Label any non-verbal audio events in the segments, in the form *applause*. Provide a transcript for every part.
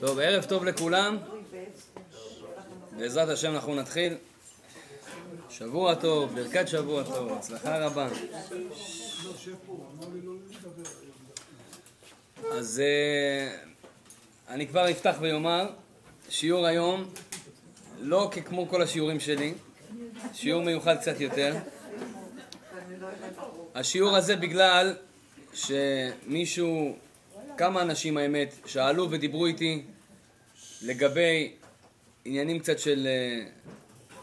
טוב, ערב טוב לכולם. בעזרת השם אנחנו נתחיל. שבוע טוב, ברכת שבוע טוב, הצלחה רבה. אז אה, אני כבר אפתח ואומר, שיעור היום, לא כמו כל השיעורים שלי, שיעור מיוחד קצת יותר. השיעור הזה בגלל שמישהו כמה אנשים האמת שאלו ודיברו איתי לגבי עניינים קצת של uh,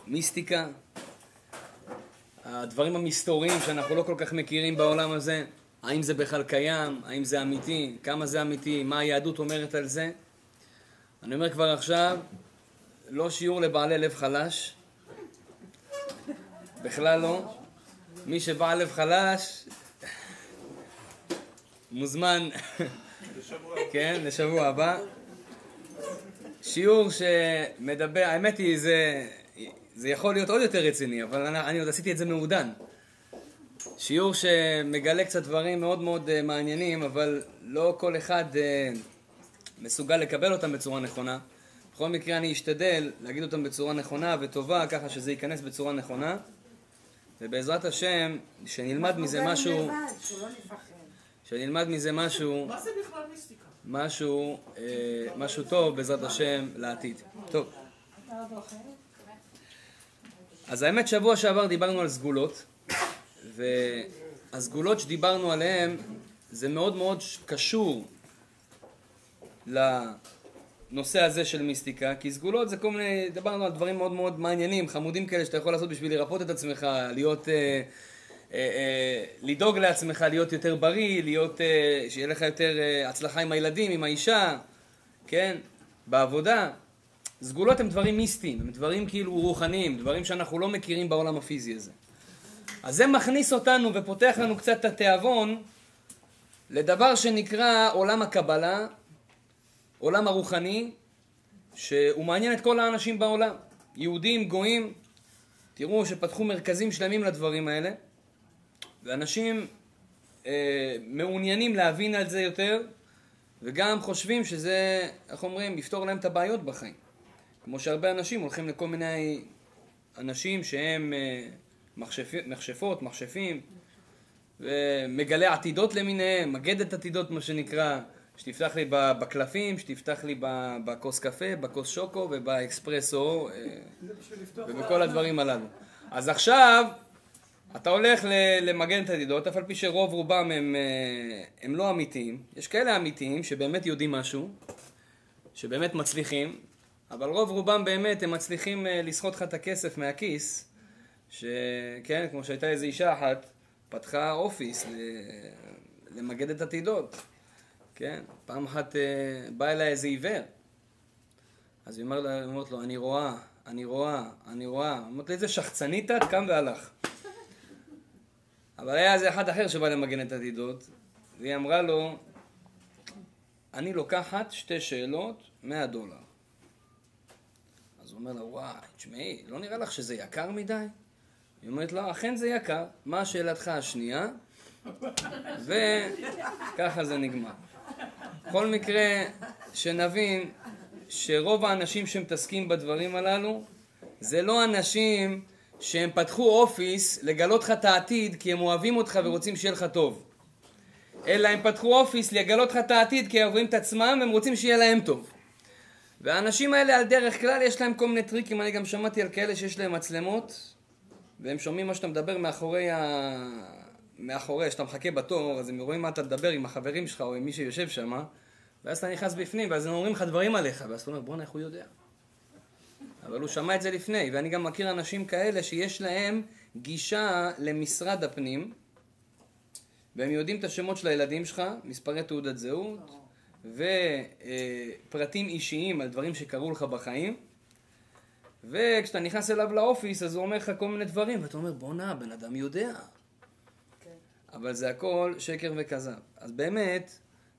מיסטיקה, הדברים המסתוריים שאנחנו לא כל כך מכירים בעולם הזה, האם זה בכלל קיים, האם זה אמיתי, כמה זה אמיתי, מה היהדות אומרת על זה. אני אומר כבר עכשיו, לא שיעור לבעלי לב חלש, בכלל לא. מי שבעל לב חלש, *laughs* מוזמן *laughs* כן, לשבוע הבא. שיעור שמדבר, האמת היא, זה, זה יכול להיות עוד יותר רציני, אבל אני, אני עוד עשיתי את זה מעודן. שיעור שמגלה קצת דברים מאוד מאוד uh, מעניינים, אבל לא כל אחד uh, מסוגל לקבל אותם בצורה נכונה. בכל מקרה אני אשתדל להגיד אותם בצורה נכונה וטובה, ככה שזה ייכנס בצורה נכונה. ובעזרת השם, שנלמד מזה משהו... לבד, שהוא לא נפחד. שנלמד מזה משהו, מה זה בכלל מיסטיקה? משהו, אה, משהו טוב בעזרת השם לעתיד. טוב. אז האמת שבוע שעבר דיברנו על סגולות, והסגולות שדיברנו עליהן זה מאוד מאוד קשור לנושא הזה של מיסטיקה, כי סגולות זה כל מיני, דיברנו על דברים מאוד מאוד מעניינים, חמודים כאלה שאתה יכול לעשות בשביל לרפות את עצמך, להיות... אה, לדאוג לעצמך להיות יותר בריא, להיות, אה, שיהיה לך יותר הצלחה עם הילדים, עם האישה, כן? בעבודה. סגולות הם דברים מיסטיים, הם דברים כאילו רוחניים, דברים שאנחנו לא מכירים בעולם הפיזי הזה. אז זה מכניס אותנו ופותח לנו קצת את התיאבון לדבר שנקרא עולם הקבלה, עולם הרוחני, שהוא מעניין את כל האנשים בעולם, יהודים, גויים, תראו שפתחו מרכזים שלמים לדברים האלה. ואנשים אה, מעוניינים להבין על זה יותר, וגם חושבים שזה, איך אומרים, יפתור להם את הבעיות בחיים. כמו שהרבה אנשים הולכים לכל מיני אנשים שהם אה, מכשפ, מכשפות, מכשפים, ומגלי עתידות למיניהם, מגדת עתידות מה שנקרא, שתפתח לי בקלפים, שתפתח לי בכוס קפה, בכוס שוקו ובאקספרסו אה, ובכל הדברים הללו. אז עכשיו אתה הולך למגן את הדידות, אף על פי שרוב רובם הם, אה, הם לא אמיתיים. יש כאלה אמיתיים שבאמת יודעים משהו, שבאמת מצליחים, אבל רוב רובם באמת הם מצליחים אה, לסחוט לך את הכסף מהכיס, שכן, כמו שהייתה איזו אישה אחת, פתחה אופיס למגד את עתידות, כן? פעם אחת אה, בא אליה איזה עיוור, אז היא אומרת לו, אני רואה, אני רואה, אני רואה. אמרת לי, איזה שחצנית את? קם והלך. אבל היה איזה אחד אחר שבא למגן את הדידות, והיא אמרה לו, אני לוקחת שתי שאלות, 100 דולר. אז הוא אומר לה, וואי, תשמעי, לא נראה לך שזה יקר מדי? היא אומרת לו, אכן זה יקר, מה שאלתך השנייה? וככה זה נגמר. בכל מקרה, שנבין שרוב האנשים שמתעסקים בדברים הללו, זה לא אנשים שהם פתחו אופיס לגלות לך את העתיד כי הם אוהבים אותך ורוצים שיהיה לך טוב. אלא הם פתחו אופיס לגלות לך את העתיד כי הם אוהבים את עצמם והם רוצים שיהיה להם טוב. והאנשים האלה על דרך כלל יש להם כל מיני טריקים, אני גם שמעתי על כאלה שיש להם מצלמות והם שומעים מה שאתה מדבר מאחורי ה... מאחורי, שאתה מחכה בתור, אז הם רואים מה אתה מדבר עם החברים שלך או עם מי שיושב שם ואז אתה נכנס בפנים ואז הם אומרים לך דברים עליך ואז אתה אומר בואנה איך הוא יודע אבל הוא שמע את זה לפני, ואני גם מכיר אנשים כאלה שיש להם גישה למשרד הפנים, והם יודעים את השמות של הילדים שלך, מספרי תעודת זהות, ופרטים אישיים על דברים שקרו לך בחיים, וכשאתה נכנס אליו לאופיס אז הוא אומר לך כל מיני דברים, ואתה אומר בואנה, הבן אדם יודע. כן. אבל זה הכל שקר וכזב. אז באמת,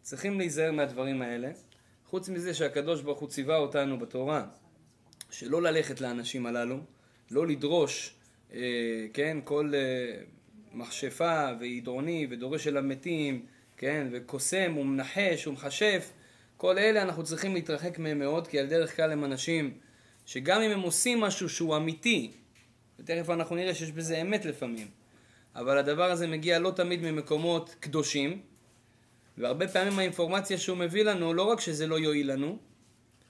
צריכים להיזהר מהדברים האלה. חוץ מזה שהקדוש ברוך הוא ציווה אותנו בתורה שלא ללכת לאנשים הללו, לא לדרוש, אה, כן, כל אה, מכשפה ועידרוני ודורש אל המתים, כן, וקוסם ומנחש ומכשף, כל אלה אנחנו צריכים להתרחק מהם מאוד, כי על דרך כלל הם אנשים שגם אם הם עושים משהו שהוא אמיתי, ותכף אנחנו נראה שיש בזה אמת לפעמים, אבל הדבר הזה מגיע לא תמיד ממקומות קדושים, והרבה פעמים האינפורמציה שהוא מביא לנו, לא רק שזה לא יועיל לנו,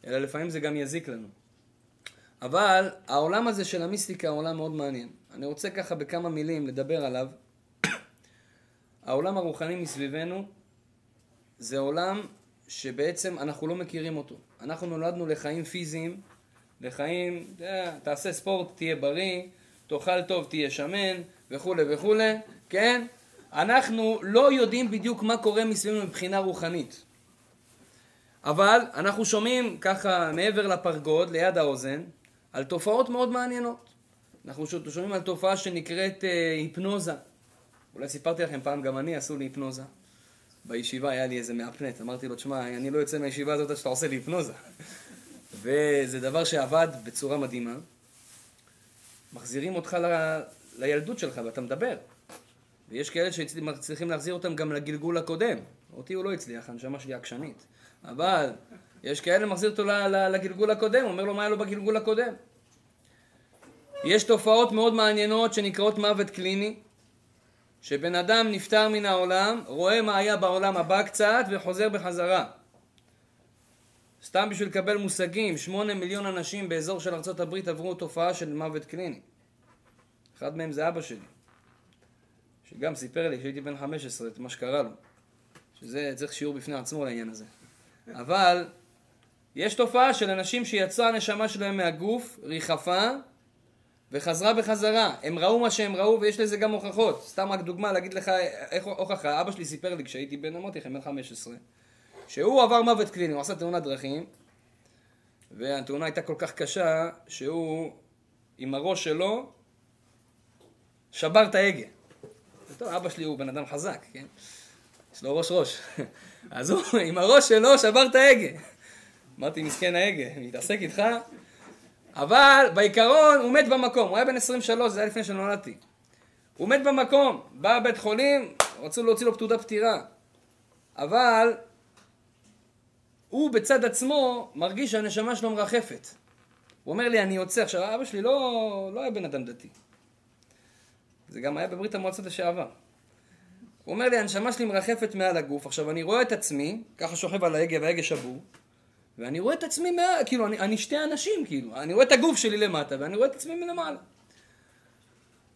אלא לפעמים זה גם יזיק לנו. אבל העולם הזה של המיסטיקה הוא עולם מאוד מעניין. אני רוצה ככה בכמה מילים לדבר עליו. *coughs* העולם הרוחני מסביבנו זה עולם שבעצם אנחנו לא מכירים אותו. אנחנו נולדנו לחיים פיזיים, לחיים, תעשה ספורט, תהיה בריא, תאכל טוב, תהיה שמן, וכולי וכולי, כן? אנחנו לא יודעים בדיוק מה קורה מסביבנו מבחינה רוחנית. אבל אנחנו שומעים ככה מעבר לפרגוד, ליד האוזן, על תופעות מאוד מעניינות. אנחנו שומעים על תופעה שנקראת אה, היפנוזה. אולי סיפרתי לכם פעם, גם אני עשו לי היפנוזה. בישיבה היה לי איזה מאפנט, אמרתי לו, תשמע, אני לא יוצא מהישיבה הזאת עד שאתה עושה לי היפנוזה. *laughs* וזה דבר שעבד בצורה מדהימה. מחזירים אותך ל... לילדות שלך ואתה מדבר. ויש כאלה שצריכים להחזיר אותם גם לגלגול הקודם. אותי הוא לא הצליח, הנשמה שלי עקשנית. אבל יש כאלה מחזיר אותו לגלגול הקודם, אומר לו מה היה לו בגלגול הקודם. יש תופעות מאוד מעניינות שנקראות מוות קליני, שבן אדם נפטר מן העולם, רואה מה היה בעולם הבא קצת וחוזר בחזרה. סתם בשביל לקבל מושגים, שמונה מיליון אנשים באזור של ארה"ב עברו תופעה של מוות קליני. אחד מהם זה אבא שלי, שגם סיפר לי כשהייתי בן 15 את מה שקרה לו, שזה צריך שיעור בפני עצמו לעניין הזה. אבל יש תופעה של אנשים שיצאה הנשמה שלהם מהגוף, ריחפה, וחזרה בחזרה. הם ראו מה שהם ראו ויש לזה גם הוכחות. סתם רק דוגמה להגיד לך איך הוכחה. אבא שלי סיפר לי כשהייתי בן, אמרתי לכם, בן 15, שהוא עבר מוות קליני, הוא עשה תאונת דרכים, והתאונה הייתה כל כך קשה, שהוא עם הראש שלו שבר את ההגה. טוב, אבא שלי הוא בן אדם חזק, כן? יש לו ראש ראש. *laughs* אז הוא עם הראש שלו שבר את ההגה. אמרתי, מסכן ההגה, מתעסק איתך? אבל בעיקרון הוא מת במקום, הוא היה בן 23, זה היה לפני שנולדתי. הוא מת במקום, בא בית חולים, רצו להוציא לו פתודה פטירה. אבל הוא בצד עצמו מרגיש שהנשמה שלו מרחפת. הוא אומר לי, אני יוצא. עכשיו, אבא שלי לא, לא היה בן אדם דתי. זה גם היה בברית המועצות לשעבר. הוא אומר לי, הנשמה שלי מרחפת מעל הגוף. עכשיו, אני רואה את עצמי, ככה שוכב על ההגה וההגה שבור, ואני רואה את עצמי, מה... כאילו, אני, אני שתי אנשים, כאילו. אני רואה את הגוף שלי למטה, ואני רואה את עצמי מלמעלה.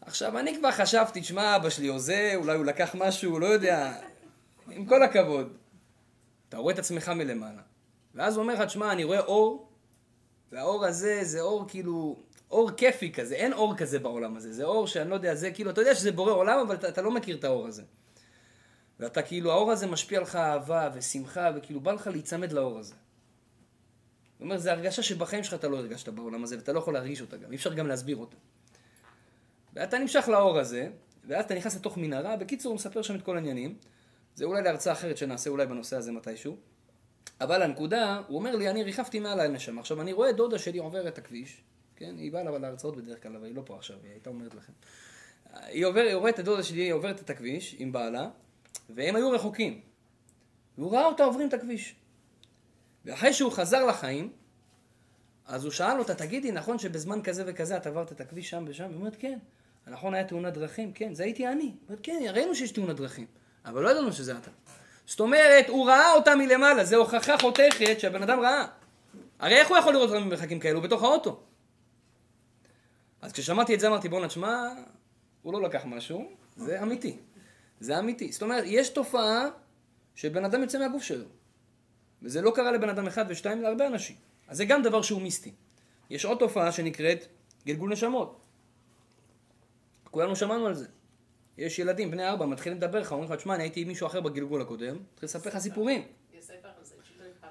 עכשיו, אני כבר חשבתי, שמע, אבא שלי הוזה, אולי הוא לקח משהו, לא יודע. עם כל הכבוד. אתה רואה את עצמך מלמעלה. ואז הוא אומר לך, תשמע, אני רואה אור, והאור הזה זה אור כאילו, אור כיפי כזה, אין אור כזה בעולם הזה, זה אור שאני לא יודע, זה כאילו, אתה יודע שזה בורא עולם, אבל אתה, אתה לא מכיר את האור הזה. ואתה כאילו, האור הזה משפיע לך אהבה ושמחה, וכאילו בא לך להיצמד לאור הזה. הוא אומר, זו הרגשה שבחיים שלך אתה לא הרגשת בעולם הזה, ואתה לא יכול להרגיש אותה גם, אי אפשר גם להסביר אותה. ואתה נמשך לאור הזה, ואז אתה נכנס לתוך מנהרה, בקיצור הוא מספר שם את כל העניינים. זה אולי להרצאה אחרת שנעשה אולי בנושא הזה מתישהו. אבל הנקודה, הוא אומר לי, אני ריחפתי מעל הנשמה. עכשיו, אני רואה דודה שלי עוברת את הכביש, כן? היא באה להרצאות בדרך כלל, אבל היא לא פה עכשיו, היא הייתה אומרת לכם. היא, עוברת, היא רואה הדודה שלי, היא עוברת את הכביש עם בעלה, והם היו רחוקים. והוא ראה אותה עוברים את הכביש. ואחרי שהוא חזר לחיים, אז הוא שאל אותה, תגידי, נכון שבזמן כזה וכזה את עברת את הכביש שם ושם? היא אומרת, כן. נכון, היה תאונת דרכים? כן, זה הייתי אני. היא אומרת, כן, ראינו שיש תאונת דרכים, אבל לא ידענו שזה אתה. זאת אומרת, הוא ראה אותה מלמעלה, זו הוכחה חותכת שהבן אדם ראה. הרי איך הוא יכול לראות אותם במרחקים כאלו? בתוך האוטו. אז כששמעתי את זה אמרתי, בואנה, תשמע, הוא לא לקח משהו, זה אמיתי. זה אמיתי. זאת אומרת, יש תופעה שבן אדם יוצא מהגוף שלו. וזה לא קרה לבן אדם אחד ושתיים, להרבה אנשים. אז זה גם דבר שהוא מיסטי. יש עוד תופעה שנקראת גלגול נשמות. כולנו שמענו על זה. יש ילדים, בני ארבע, מתחילים לדבר לך, אומרים לך, תשמע, אני הייתי עם מישהו אחר בגלגול הקודם, מתחיל לספר לך סיפורים.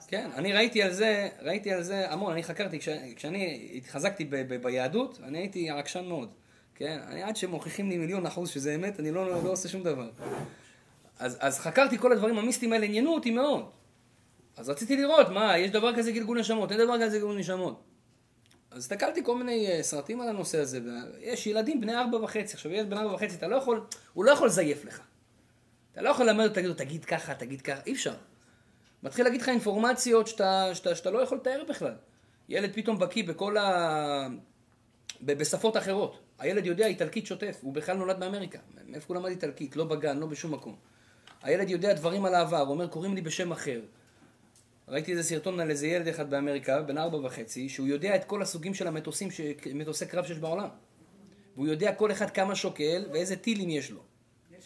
כן, אני ראיתי על זה, ראיתי על זה המון, אני חקרתי, כש, כשאני התחזקתי ב, ב, ביהדות, אני הייתי עקשן מאוד. כן, אני עד שמוכיחים לי מיליון אחוז שזה אמת, אני לא, לא עושה שום דבר. אז, אז חקרתי כל הדברים המיסטיים האלה, עניינו אותי מאוד. אז רציתי לראות, מה, יש דבר כזה גלגול נשמות, אין דבר כזה גלגול נשמות. אז הסתכלתי כל מיני uh, סרטים על הנושא הזה, ויש ילדים בני ארבע וחצי, עכשיו ילד בן ארבע וחצי, אתה לא יכול, הוא לא יכול לזייף לך. אתה לא יכול ללמד אותו, תגיד תגיד ככה, תגיד ככה, אי אפשר. מתחיל להגיד לך אינפורמציות שאתה, שאתה, שאתה לא יכול לתאר בכלל. ילד פתאום בקיא בכל ה... בשפות אחרות. הילד יודע איטלקית שוטף, הוא בכלל נולד באמריקה. מאיפה הוא למד איטלקית? לא בגן, לא בשום מקום. הילד יודע דברים על העבר, הוא אומר, קוראים לי בשם אחר. ראיתי איזה סרטון על איזה ילד אחד באמריקה, בן ארבע וחצי, שהוא יודע את כל הסוגים של המטוסים, ש... מטוסי קרב שיש בעולם. והוא יודע כל אחד כמה שוקל ואיזה טילים יש לו.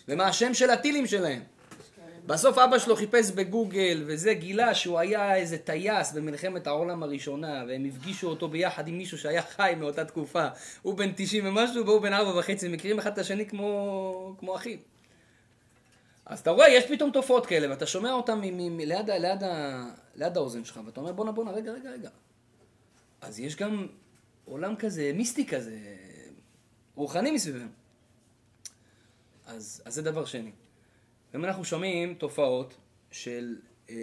ומה השם של הטילים שלהם. בסוף אבא שלו חיפש בגוגל וזה, גילה שהוא היה איזה טייס במלחמת העולם הראשונה והם הפגישו אותו ביחד עם מישהו שהיה חי מאותה תקופה. הוא בן 90 ומשהו והוא בן 4 וחצי, מכירים אחד את השני כמו, כמו אחים. אז אתה רואה, יש פתאום תופעות כאלה ואתה שומע אותן ליד, ליד, ליד האוזן שלך ואתה אומר בואנה בואנה רגע רגע רגע. אז יש גם עולם כזה, מיסטי כזה, רוחני מסביבם. אז, אז זה דבר שני. אם אנחנו שומעים תופעות של אה,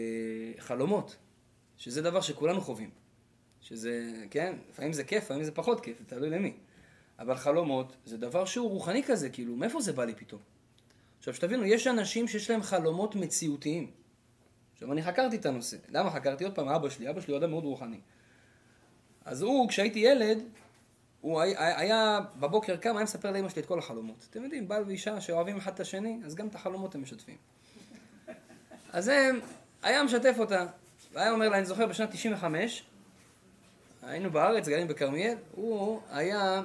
חלומות, שזה דבר שכולנו חווים. שזה, כן, לפעמים זה כיף, לפעמים זה פחות כיף, תלוי למי. אבל חלומות זה דבר שהוא רוחני כזה, כאילו, מאיפה זה בא לי פתאום? עכשיו, שתבינו, יש אנשים שיש להם חלומות מציאותיים. עכשיו, אני חקרתי את הנושא. למה חקרתי? עוד פעם, אבא שלי, אבא שלי הוא אדם מאוד רוחני. אז הוא, כשהייתי ילד, הוא היה, היה בבוקר קם, היה מספר לאמא שלי את כל החלומות. אתם יודעים, בעל ואישה שאוהבים אחד את השני, אז גם את החלומות הם משתפים. אז הם, היה משתף אותה, והיה אומר לה, אני זוכר בשנת 95, היינו בארץ, גרים בכרמיאל, הוא היה,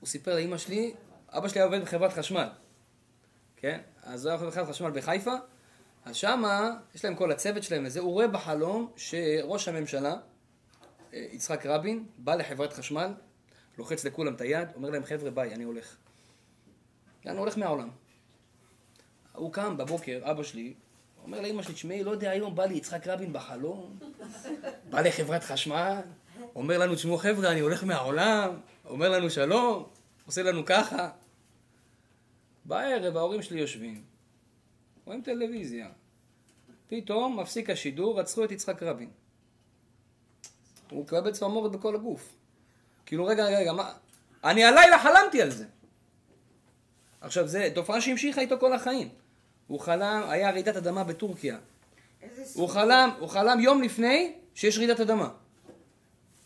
הוא סיפר לאמא שלי, אבא שלי היה עובד בחברת חשמל, כן? אז עובד בחברת חשמל בחיפה, אז שמה, יש להם כל הצוות שלהם וזה, הוא רואה בחלום שראש הממשלה, אה, יצחק רבין, בא לחברת חשמל, לוחץ לכולם את היד, אומר להם, חבר'ה, ביי, אני הולך. אני הולך מהעולם. הוא קם בבוקר, אבא שלי, אומר לאמא שלי, תשמעי, לא יודע, היום בא לי יצחק רבין בחלום, בא לחברת חשמל, אומר לנו, תשמעו חבר'ה, אני הולך מהעולם, אומר לנו שלום, עושה לנו ככה. בערב ההורים שלי יושבים, רואים טלוויזיה. פתאום מפסיק השידור, רצחו את יצחק רבין. הוא מקבל צמרמורת בכל הגוף. כאילו, רגע, רגע, רגע, מה... אני הלילה חלמתי על זה. עכשיו, זו תופעה שהמשיכה איתו כל החיים. הוא חלם, היה רעידת אדמה בטורקיה. הוא חלם, הוא חלם יום לפני שיש רעידת אדמה.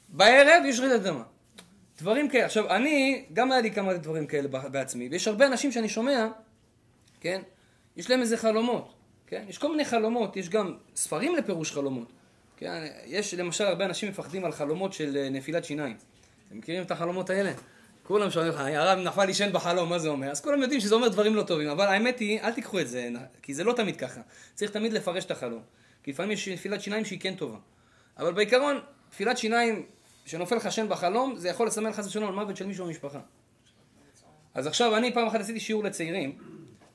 בערב יש רעידת אדמה. דברים כאלה. עכשיו, אני, גם היה לי כמה דברים כאלה בעצמי, ויש הרבה אנשים שאני שומע, כן? יש להם איזה חלומות, כן? יש כל מיני חלומות, יש גם ספרים לפירוש חלומות. כן? יש למשל הרבה אנשים מפחדים על חלומות של אה, נפילת שיניים. אתם מכירים את החלומות האלה? כולם שואלים לך, הרב נפל לישן בחלום, מה זה אומר? אז כולם יודעים שזה אומר דברים לא טובים, אבל האמת היא, אל תיקחו את זה, כי זה לא תמיד ככה. צריך תמיד לפרש את החלום. כי לפעמים יש נפילת שיניים שהיא כן טובה. אבל בעיקרון, נפילת שיניים שנופל לך שן בחלום, זה יכול לסמל חס ושלום על מוות של מישהו במשפחה. אז עכשיו, אני פעם אחת עשיתי שיעור לצעירים,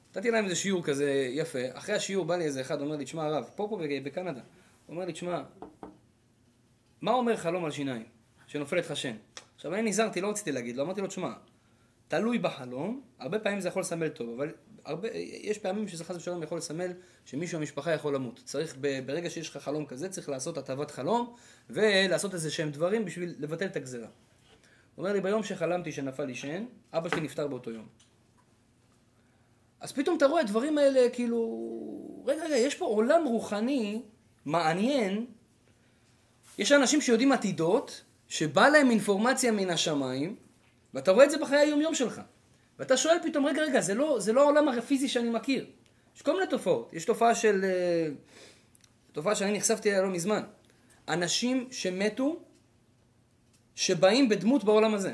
נתתי להם איזה שיעור כזה יפה, אחרי השיעור בא לי איזה אחד, אומר לי, תשמע הרב, פה פה בקנדה, אומר לי, תשמע, מה אומר חלום על שיניים? שנופל לך שן. עכשיו אני נזהרתי, לא רציתי להגיד לו, אמרתי לו, תשמע, תלוי בחלום, הרבה פעמים זה יכול לסמל טוב, אבל הרבה, יש פעמים שזה חס ושלום יכול לסמל שמישהו במשפחה יכול למות. צריך, ברגע שיש לך חלום כזה, צריך לעשות הטבת חלום, ולעשות איזה שהם דברים בשביל לבטל את הגזרה. הוא אומר לי, ביום שחלמתי שנפל לי שן, אבא שלי נפטר באותו יום. אז פתאום אתה רואה הדברים האלה, כאילו, רגע, רגע, יש פה עולם רוחני מעניין. יש אנשים שיודעים עתידות, שבא להם אינפורמציה מן השמיים, ואתה רואה את זה בחיי היומיום שלך. ואתה שואל פתאום, רגע, רגע, זה לא, זה לא העולם הפיזי שאני מכיר. יש כל מיני תופעות. יש תופעה של... אה, תופעה שאני נחשפתי אליה לא מזמן. אנשים שמתו, שבאים בדמות בעולם הזה.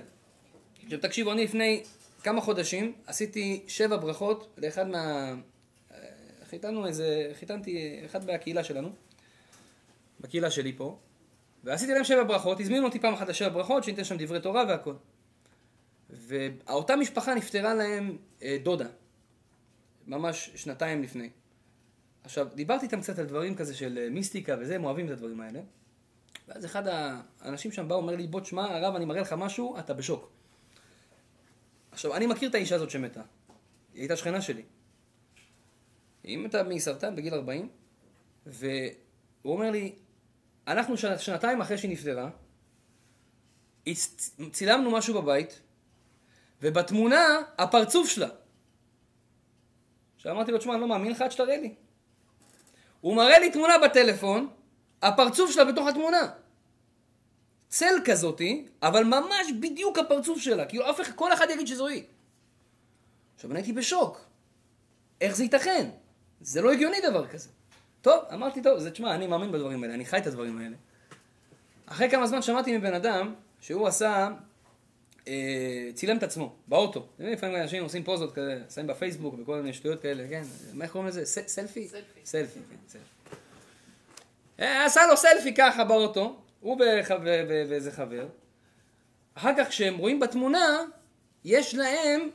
עכשיו תקשיבו, אני לפני כמה חודשים עשיתי שבע ברכות לאחד מה... אה, חיתנו איזה... חיתנתי אחד מהקהילה שלנו, בקהילה שלי פה, ועשיתי להם שבע ברכות, הזמינו אותי פעם אחת לשבע ברכות, שניתן שם דברי תורה והכל. ואותה משפחה נפטרה להם אה, דודה, ממש שנתיים לפני. עכשיו, דיברתי איתם קצת על דברים כזה של אה, מיסטיקה וזה, הם אוהבים את הדברים האלה. ואז אחד האנשים שם בא, אומר לי, בוא תשמע, הרב, אני מראה לך משהו, אתה בשוק. עכשיו, אני מכיר את האישה הזאת שמתה. היא הייתה שכנה שלי. היא מתה מסרטן בגיל 40, והוא אומר לי, אנחנו שנתיים אחרי שהיא נפטרה, צילמנו משהו בבית, ובתמונה הפרצוף שלה. עכשיו אמרתי לו, תשמע, אני לא מאמין לך עד שתראה לי. הוא מראה לי תמונה בטלפון, הפרצוף שלה בתוך התמונה. צל כזאתי, אבל ממש בדיוק הפרצוף שלה. כאילו אף אחד, כל אחד יגיד שזו היא. עכשיו אני הייתי בשוק. איך זה ייתכן? זה לא הגיוני דבר כזה. טוב, אמרתי, טוב, זה, תשמע, אני מאמין בדברים האלה, אני חי את הדברים האלה. אחרי כמה זמן שמעתי מבן אדם שהוא עשה, צילם את עצמו, באוטו. לפעמים אנשים עושים פוזות כזה, שמים בפייסבוק וכל מיני שטויות כאלה, כן? מה איך קוראים לזה? סלפי? סלפי. סלפי, כן, סלפי. אה, עשה לו סלפי ככה באוטו, הוא ואיזה חבר. אחר כך כשהם רואים בתמונה, יש להם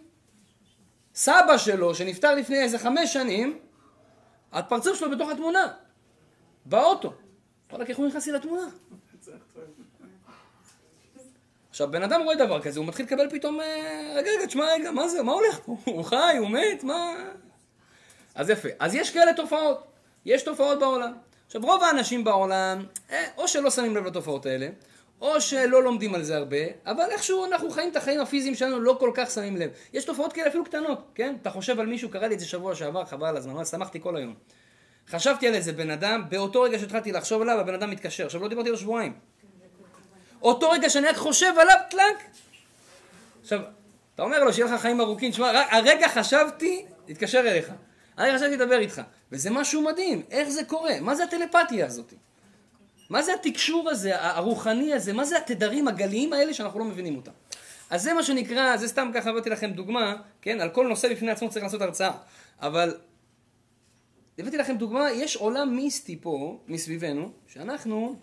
סבא שלו, שנפטר לפני איזה חמש שנים, הפרצוף שלו בתוך התמונה, באוטו. וואלה, איך הוא נכנס לתמונה? *laughs* עכשיו, בן אדם רואה דבר כזה, הוא מתחיל לקבל פתאום, אה, רגע, רגע, תשמע, רגע, מה זה, מה הולך פה? *laughs* הוא חי, הוא מת, מה... אז יפה. אז יש כאלה תופעות. יש תופעות בעולם. עכשיו, רוב האנשים בעולם, אה, או שלא שמים לב לתופעות האלה, או שלא לומדים על זה הרבה, אבל איכשהו אנחנו חיים את החיים הפיזיים שלנו, לא כל כך שמים לב. יש תופעות כאלה אפילו קטנות, כן? אתה חושב על מישהו, קרא לי את זה שבוע שעבר, חבל על הזמן, שמחתי כל היום. חשבתי על איזה בן אדם, באותו רגע שהתחלתי לחשוב עליו, הבן אדם מתקשר. עכשיו, לא דיברתי לו שבועיים. אותו רגע שאני רק חושב עליו, טלאק. עכשיו, אתה אומר לו, שיהיה לך חיים ארוכים, תשמע, הרגע חשבתי, להתקשר אליך. הרגע חשבתי לדבר איתך. וזה משהו מדהים, איך זה קורה? מה זה הטלפתיה הזאת? מה זה התקשור הזה, הרוחני הזה? מה זה התדרים הגליים האלה שאנחנו לא מבינים אותם? אז זה מה שנקרא, זה סתם ככה הבאתי לכם דוגמה, כן? על כל נושא בפני עצמו צריך לעשות הרצאה. אבל הבאתי לכם דוגמה, יש עולם מיסטי פה, מסביבנו, שאנחנו,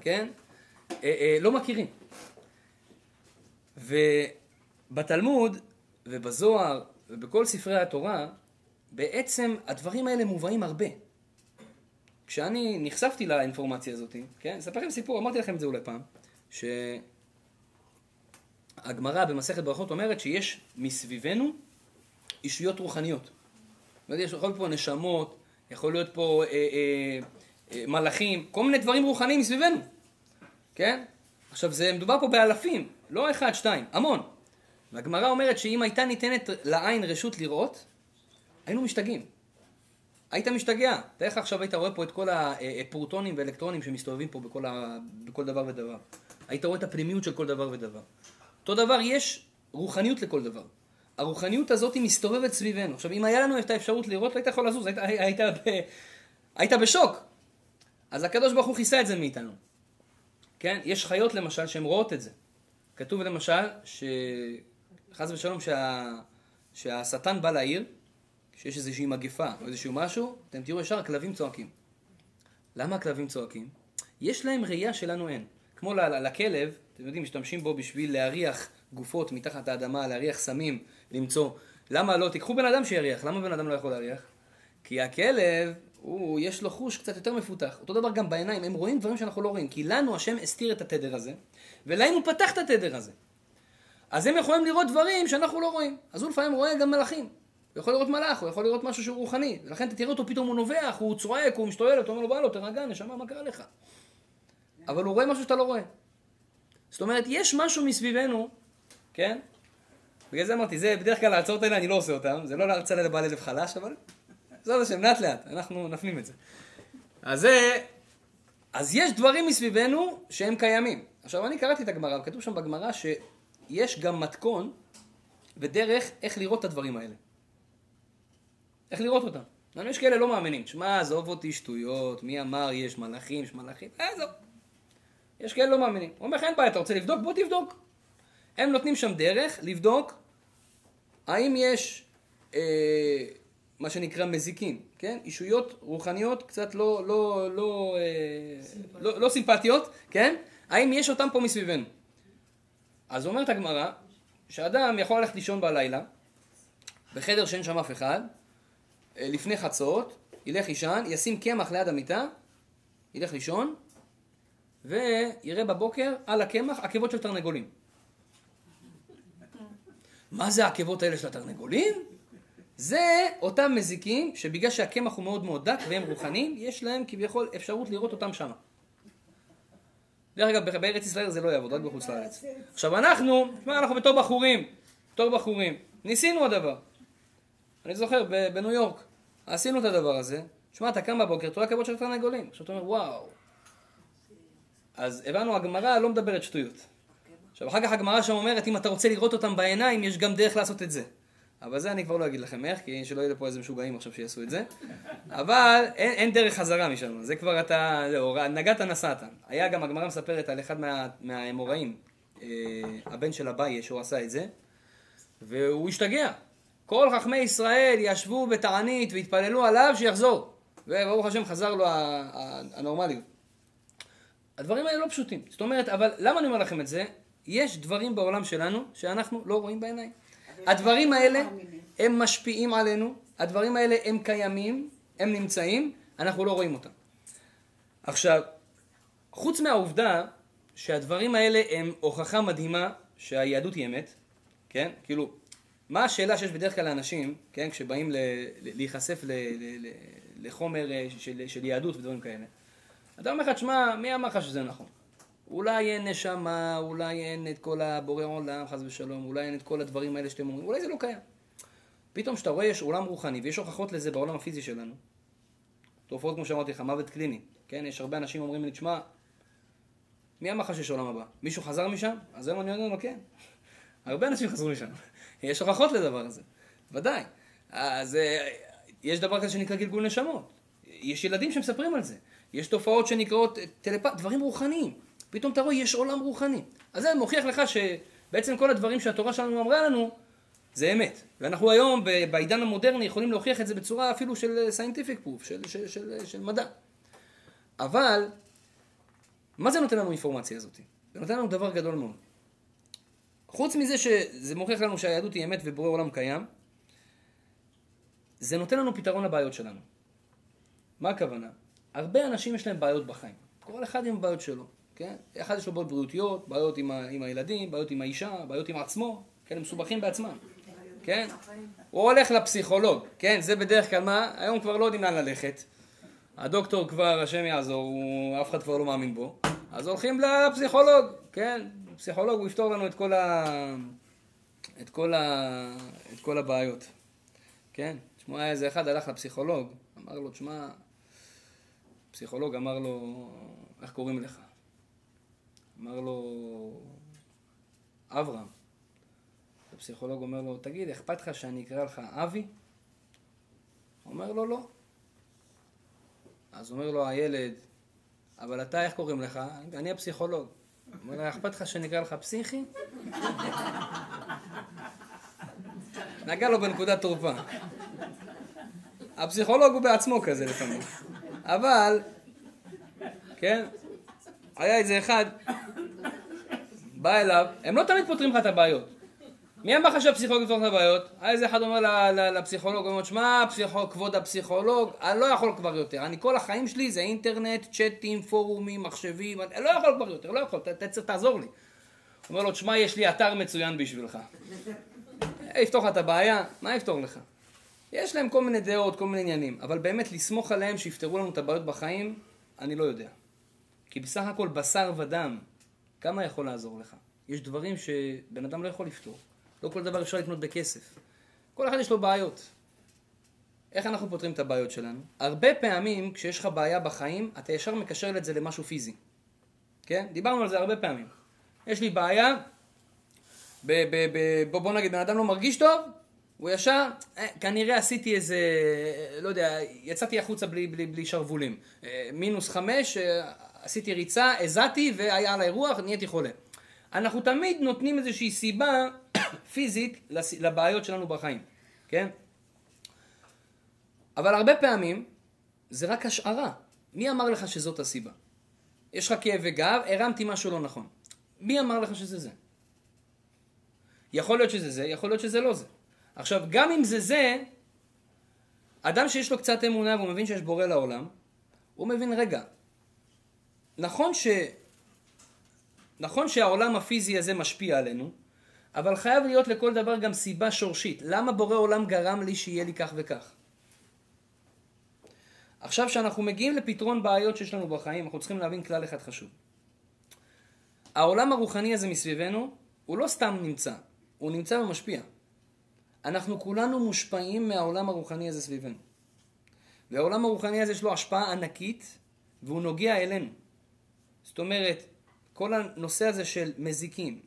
כן? אה, אה, לא מכירים. ובתלמוד ובזוהר ובכל ספרי התורה, בעצם הדברים האלה מובאים הרבה. כשאני נחשפתי לאינפורמציה הזאת, כן, אספר לכם סיפור, אמרתי לכם את זה אולי פעם, שהגמרא במסכת ברכות אומרת שיש מסביבנו אישויות רוחניות. יש יכול להיות פה נשמות, יכול להיות פה אה, אה, אה, מלאכים, כל מיני דברים רוחניים מסביבנו, כן? עכשיו, זה מדובר פה באלפים, לא אחד, שתיים, המון. והגמרא אומרת שאם הייתה ניתנת לעין רשות לראות, היינו משתגעים. היית משתגע. תאר עכשיו היית רואה פה את כל הפרוטונים ואלקטרונים שמסתובבים פה בכל, ה... בכל דבר ודבר. היית רואה את הפנימיות של כל דבר ודבר. אותו דבר, יש רוחניות לכל דבר. הרוחניות הזאת היא מסתובבת סביבנו. עכשיו, אם היה לנו את האפשרות לראות, לא היית יכול לזוז, היית, היית, ב... היית בשוק. אז הקדוש ברוך הוא כיסה את זה מאיתנו. כן? יש חיות למשל שהן רואות את זה. כתוב למשל, שחס ושלום שה... שהשטן בא לעיר, כשיש איזושהי מגפה או איזשהו משהו, אתם תראו ישר הכלבים צועקים. למה הכלבים צועקים? יש להם ראייה שלנו אין. כמו לכלב, אתם יודעים, משתמשים בו בשביל להריח גופות מתחת האדמה, להריח סמים, למצוא. למה לא? תיקחו בן אדם שיריח, למה בן אדם לא יכול להריח? כי הכלב, הוא, יש לו חוש קצת יותר מפותח. אותו דבר גם בעיניים, הם רואים דברים שאנחנו לא רואים. כי לנו השם הסתיר את התדר הזה, ולהם הוא פתח את התדר הזה. אז הם יכולים לראות דברים שאנחנו לא רואים. אז הוא לפעמים רואה גם מלאכים. הוא יכול לראות מלאך, הוא יכול לראות משהו שהוא רוחני. ולכן אתה תראה אותו, פתאום הוא נובח, הוא צועק, הוא משתולל, אתה אומר לו, בא לו, תרגע, נשמה, מה קרה לך? אבל הוא רואה משהו שאתה לא רואה. זאת אומרת, יש משהו מסביבנו, כן? בגלל זה אמרתי, זה בדרך כלל ההרצאות האלה אני לא עושה אותן, זה לא להרצאה לבעל לב חלש, אבל בעזרת השם, לאט לאט, אנחנו נפנים את זה. אז זה, אז יש דברים מסביבנו שהם קיימים. עכשיו, אני קראתי את הגמרא, וכתוב שם בגמרא שיש גם מתכון ודרך איך לראות את הדברים האלה. איך לראות אותם. יש כאלה לא מאמינים. שמע, עזוב אותי שטויות, מי אמר יש מלאכים, יש מלאכים, עזוב. יש כאלה לא מאמינים. הוא אומר לך, אין בעיה, אתה רוצה לבדוק? בוא תבדוק. הם נותנים שם דרך לבדוק האם יש אה, מה שנקרא מזיקים, כן? אישויות רוחניות קצת לא, לא, לא, אה, לא, לא סימפטיות, כן? האם יש אותם פה מסביבנו? אז אומרת הגמרא, שאדם יכול ללכת לישון בלילה, בחדר שאין שם אף אחד, אה, לפני חצות, ילך לישון, ישים קמח ליד המיטה, ילך לישון, ויראה בבוקר על הקמח עקבות של תרנגולים. מה זה העקבות האלה של התרנגולים? זה אותם מזיקים שבגלל שהקמח הוא מאוד מאוד דק והם רוחניים, יש להם כביכול אפשרות לראות אותם שם. דרך אגב, בארץ ישראל זה לא יעבוד, רק בחוץ לארץ. עכשיו אנחנו, תשמע, אנחנו בתור בחורים, בתור בחורים, ניסינו הדבר. אני זוכר, בניו יורק, עשינו את הדבר הזה, תשמע, אתה קם בבוקר, אתה רואה כבוד של תרנגולים. עכשיו אתה אומר, וואו. אז הבנו, הגמרא לא מדברת שטויות. עכשיו, אחר כך הגמרא שם אומרת, אם אתה רוצה לראות אותם בעיניים, יש גם דרך לעשות את זה. אבל זה אני כבר לא אגיד לכם איך, כי שלא יהיו פה איזה משוגעים עכשיו שיעשו את זה. אבל אין, אין דרך חזרה משם, זה כבר אתה, זהו, נגעת נסעת. היה גם, הגמרא מספרת על אחד מהאמוראים, אה, הבן של אביי, שהוא עשה את זה, והוא השתגע. כל חכמי ישראל ישבו בתענית והתפללו עליו שיחזור. וברוך השם חזר לו הנורמליות. הדברים האלה לא פשוטים. זאת אומרת, אבל למה אני אומר לכם את זה? יש דברים בעולם שלנו שאנחנו לא רואים בעיניים. הדברים האלה הם משפיעים עלינו, הדברים האלה הם קיימים, הם נמצאים, אנחנו לא רואים אותם. עכשיו, חוץ מהעובדה שהדברים האלה הם הוכחה מדהימה שהיהדות היא אמת, כן? כאילו, מה השאלה שיש בדרך כלל לאנשים, כן? כשבאים להיחשף לחומר אה, של, של יהדות ודברים כאלה. אתה אומר לך, תשמע, מי אמר לך שזה נכון? אולי אין נשמה, אולי אין את כל הבורא עולם, חס ושלום, אולי אין את כל הדברים האלה שאתם אומרים, אולי זה לא קיים. פתאום כשאתה רואה יש עולם רוחני, ויש הוכחות לזה בעולם הפיזי שלנו, תופעות כמו שאמרתי לך, מוות קליני, כן? יש הרבה אנשים אומרים לי, תשמע, מי אמר לך שיש עולם הבא? מישהו חזר משם? אז היום אני אומר לו, כן. *laughs* הרבה אנשים חזרו משם. *laughs* יש הוכחות לדבר הזה, ודאי. אז אה, יש דבר כזה שנקרא גלגול נשמות. יש ילדים שמספרים על זה. יש תופעות שנקראות טלפ... דברים רוחניים. פתאום אתה רואה, יש עולם רוחני. אז זה מוכיח לך שבעצם כל הדברים שהתורה שלנו אמרה לנו, זה אמת. ואנחנו היום, בעידן המודרני, יכולים להוכיח את זה בצורה אפילו של scientific proof, של, של, של, של מדע. אבל, מה זה נותן לנו האינפורמציה הזאת? זה נותן לנו דבר גדול מאוד. חוץ מזה שזה מוכיח לנו שהיהדות היא אמת ובורא עולם קיים, זה נותן לנו פתרון לבעיות שלנו. מה הכוונה? הרבה אנשים יש להם בעיות בחיים. כל אחד עם הבעיות שלו. כן? אחד יש לו בעיות בריאותיות, בעיות עם, ה, עם הילדים, בעיות עם האישה, בעיות עם עצמו, כן? הם מסובכים בעצמם, כן? הוא הולך לפסיכולוג, כן? זה בדרך כלל מה? היום כבר לא יודעים לאן ללכת. הדוקטור כבר, השם יעזור, הוא, אף אחד כבר לא מאמין בו. אז הולכים לפסיכולוג, כן? פסיכולוג הוא יפתור לנו את כל, ה... את כל, ה... את כל הבעיות, כן? תשמע, איזה אחד הלך לפסיכולוג, אמר לו, תשמע, פסיכולוג אמר לו, איך קוראים לך? אמר לו, אברהם. הפסיכולוג אומר לו, תגיד, אכפת לך שאני אקרא לך אבי? אומר לו, לא. אז אומר לו הילד, אבל אתה, איך קוראים לך? אני הפסיכולוג. אומר לו, אכפת לך שאני אקרא לך פסיכי? נגע לו בנקודת תורפה. הפסיכולוג הוא בעצמו כזה לפעמים. אבל, כן, היה איזה אחד, בא אליו, הם לא תמיד פותרים לך את הבעיות. מי אמר לך שהפסיכולוג יפתור את הבעיות? היה איזה אחד אומר לפסיכולוג, הוא אומר, שמע, כבוד הפסיכולוג, אני לא יכול כבר יותר. אני כל החיים שלי זה אינטרנט, צ'אטים, פורומים, מחשבים, אני לא יכול כבר יותר, לא יכול, אתה צריך לעזור לי. הוא אומר לו, תשמע, יש לי אתר מצוין בשבילך. יפתור לך את הבעיה, מה יפתור לך? יש להם כל מיני דעות, כל מיני עניינים, אבל באמת לסמוך עליהם שיפתרו לנו את הבעיות בחיים, אני לא יודע. כי בסך הכל בשר ודם, כמה יכול לעזור לך? יש דברים שבן אדם לא יכול לפתור. לא כל דבר אפשר לקנות בכסף. כל אחד יש לו בעיות. איך אנחנו פותרים את הבעיות שלנו? הרבה פעמים כשיש לך בעיה בחיים, אתה ישר מקשר את זה למשהו פיזי. כן? דיברנו על זה הרבה פעמים. יש לי בעיה, ב- ב- ב- בוא נגיד, בן אדם לא מרגיש טוב, הוא ישר, אה, כנראה עשיתי איזה, לא יודע, יצאתי החוצה בלי, בלי, בלי שרוולים. אה, מינוס חמש, אה, עשיתי ריצה, הזעתי והיה עליי רוח, נהייתי חולה. אנחנו תמיד נותנים איזושהי סיבה *coughs* פיזית לבעיות שלנו בחיים, כן? אבל הרבה פעמים זה רק השערה. מי אמר לך שזאת הסיבה? יש לך כאבי גב, הרמתי משהו לא נכון. מי אמר לך שזה זה? יכול להיות שזה זה, יכול להיות שזה לא זה. עכשיו, גם אם זה זה, אדם שיש לו קצת אמונה והוא מבין שיש בורא לעולם, הוא מבין, רגע, נכון ש... נכון שהעולם הפיזי הזה משפיע עלינו, אבל חייב להיות לכל דבר גם סיבה שורשית. למה בורא עולם גרם לי שיהיה לי כך וכך? עכשיו כשאנחנו מגיעים לפתרון בעיות שיש לנו בחיים, אנחנו צריכים להבין כלל אחד חשוב. העולם הרוחני הזה מסביבנו, הוא לא סתם נמצא, הוא נמצא ומשפיע. אנחנו כולנו מושפעים מהעולם הרוחני הזה סביבנו. והעולם הרוחני הזה יש לו השפעה ענקית, והוא נוגע אלינו. זאת אומרת, כל הנושא הזה של מזיקים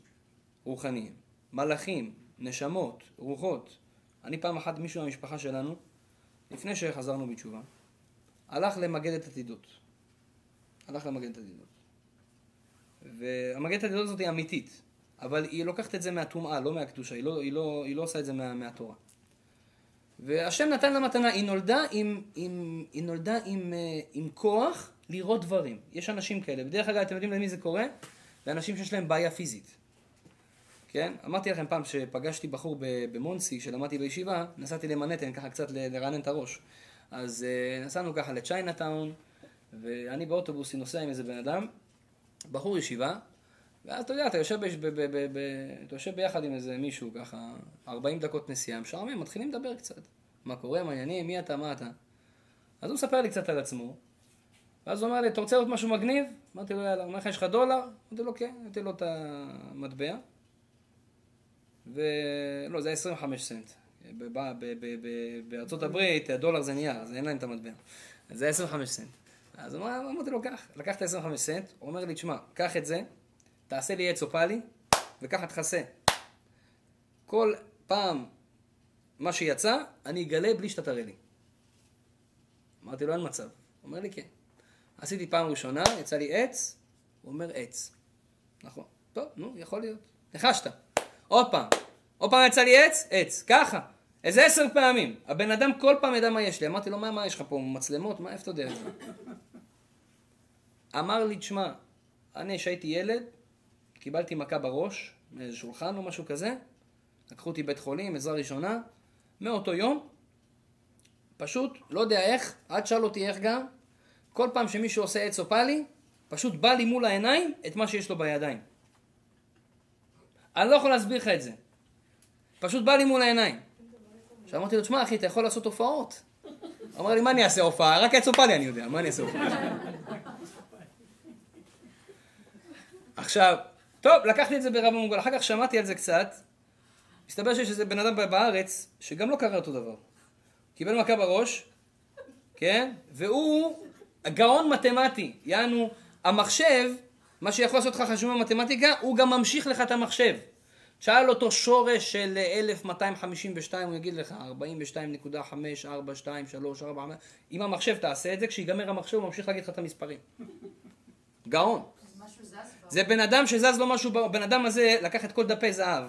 רוחניים, מלאכים, נשמות, רוחות. אני פעם אחת, מישהו מהמשפחה שלנו, לפני שחזרנו בתשובה, הלך למגדת עתידות. הלך למגדת עתידות. והמגדת עתידות הזאת היא אמיתית, אבל היא לוקחת את זה מהטומאה, לא מהקדושה, היא לא, היא לא, היא לא עושה את זה מה, מהתורה. והשם נתן לה מתנה, היא נולדה עם, עם, היא נולדה עם, אה, עם כוח לראות דברים. יש אנשים כאלה. בדרך כלל, אתם יודעים למי זה קורה? לאנשים שיש להם בעיה פיזית. כן? אמרתי לכם פעם שפגשתי בחור במונסי, שלמדתי בישיבה, נסעתי למנהטן ככה קצת לרענן את הראש. אז uh, נסענו ככה לצ'יינאטאון, ואני באוטובוס נוסע עם איזה בן אדם, בחור ישיבה, ואז אתה יודע, אתה יושב, ב, ב, ב, ב, אתה יושב ביחד עם איזה מישהו ככה, 40 דקות נסיעה, משעמם, מתחילים לדבר קצת. מה קורה, מה העניינים, מי אתה, מה אתה. אז הוא מספר לי קצת על עצמו, ואז הוא אמר לי, אתה רוצה לראות משהו מגניב? אמרתי לו, יאללה, הוא אומר לך, יש לך דולר? אמרתי לו, כן, נתתי לו את המטבע. ולא, זה היה 25 סנט. בארצות הברית הדולר זה נייר, אז אין להם את המטבע. זה היה 25 סנט. אז אמרתי לו, קח, לקחת 25 סנט, הוא אומר לי, תשמע, קח את זה, תעשה לי עץ אופלי, וככה תכסה. כל פעם מה שיצא, אני אגלה בלי שאתה תראה לי. אמרתי לו, אין מצב. הוא אומר לי, כן. עשיתי פעם ראשונה, יצא לי עץ, הוא אומר עץ. נכון. טוב, נו, יכול להיות. ניחשת. עוד פעם. עוד פעם יצא לי עץ? עץ. ככה. איזה עשר פעמים. הבן אדם כל פעם ידע מה יש לי. אמרתי לו, מה, מה יש לך פה? מצלמות? מה, איפה אתה יודע את זה? אמר לי, תשמע, אני כשהייתי ילד, קיבלתי מכה בראש, מאיזה שולחן או משהו כזה, לקחו אותי בית חולים, עזרה ראשונה, מאותו יום, פשוט, לא יודע איך, אל תשאל אותי איך גם, כל פעם שמישהו עושה עץ אופלי, פשוט בא לי מול העיניים את מה שיש לו בידיים. אני לא יכול להסביר לך את זה. פשוט בא לי מול העיניים. עכשיו אמרתי לו, תשמע אחי, אתה יכול לעשות הופעות? *laughs* אמר לי, מה אני אעשה הופעה? רק עץ אופלי אני יודע, מה אני אעשה הופעה? *laughs* עכשיו, טוב, לקחתי את זה ברב מוגבל, אחר כך שמעתי על זה קצת, מסתבר שיש איזה בן אדם בארץ, שגם לא קרה אותו דבר. קיבל מכה בראש, כן? והוא גאון מתמטי, יענו, המחשב, מה שיכול לעשות לך חשוב במתמטיקה, הוא גם ממשיך לך את המחשב. שאל אותו שורש של 1252, הוא יגיד לך 42.542345. אם המחשב תעשה את זה, כשיגמר המחשב הוא ממשיך להגיד לך את המספרים. גאון. זה בן אדם שזז לו משהו, בן אדם הזה לקח את כל דפי זהב.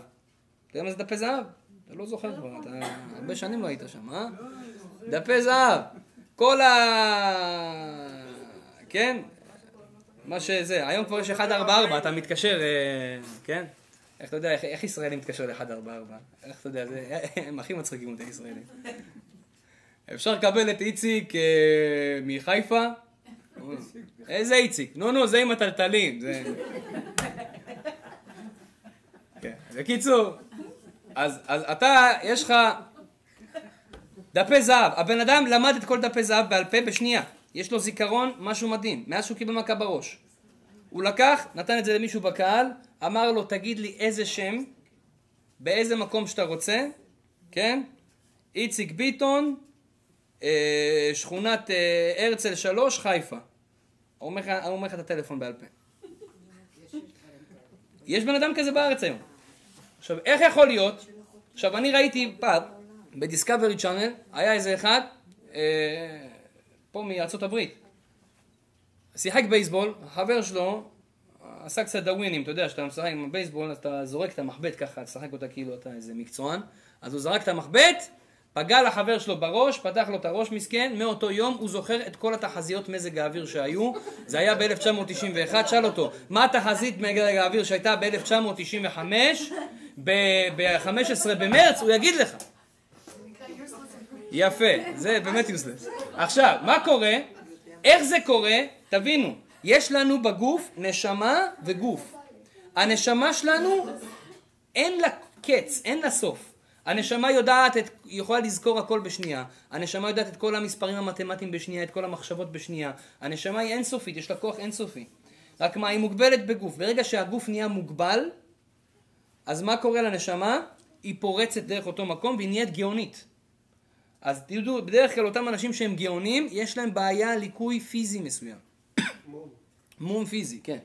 אתה יודע מה זה דפי זהב? אתה לא זוכר כבר, אתה הרבה שנים לא היית שם, אה? דפי זהב. כל ה... כן? מה שזה, היום כבר יש 144, אתה מתקשר, אה, כן? איך אתה יודע, איך, ישראלים מתקשר ל-144? איך אתה יודע, הם הכי מצחיקים אותי ישראלים. אפשר לקבל את איציק אה, מחיפה? איזה איציק? נו נו, זה עם הטלטלים. כן. בקיצור, אז אתה, יש לך דפי זהב. הבן אדם למד את כל דפי זהב בעל פה בשנייה. יש לו זיכרון, משהו מדהים, מאז שהוא קיבל מכה בראש. הוא לקח, נתן את זה למישהו בקהל, אמר לו, תגיד לי איזה שם, באיזה מקום שאתה רוצה, כן? איציק ביטון, אה, שכונת אה, הרצל שלוש, חיפה. הוא אומר לך את הטלפון בעל פה. יש בן אדם כזה בארץ היום. עכשיו, איך יכול להיות? עכשיו, אני ראיתי פעם, בדיסקאברי צ'אנל, היה איזה אחד, אה, פה מארצות הברית. שיחק בייסבול, החבר שלו עשה קצת דווינים, אתה יודע, כשאתה משחק עם הבייסבול, אתה זורק את המחבט ככה, תשחק אותה כאילו אתה איזה מקצוען, אז הוא זרק את המחבט, פגע לחבר שלו בראש, פתח לו את הראש מסכן, מאותו יום הוא זוכר את כל התחזיות מזג האוויר שהיו, זה היה ב-1991, שאל אותו, מה התחזית מזג האוויר שהייתה ב-1995, ב-15 במרץ, הוא יגיד לך. יפה, זה באמת יוסלס. עכשיו, מה קורה? איך זה קורה? תבינו, יש לנו בגוף נשמה וגוף. הנשמה שלנו, אין לה קץ, אין לה סוף. הנשמה יודעת, את, יכולה לזכור הכל בשנייה. הנשמה יודעת את כל המספרים המתמטיים בשנייה, את כל המחשבות בשנייה. הנשמה היא אינסופית, יש לה כוח אינסופי. רק מה, היא מוגבלת בגוף. ברגע שהגוף נהיה מוגבל, אז מה קורה לנשמה? היא פורצת דרך אותו מקום והיא נהיית גאונית. אז תדעו, בדרך כלל אותם אנשים שהם גאונים, יש להם בעיה, ליקוי פיזי מסוים. מום פיזי, כן.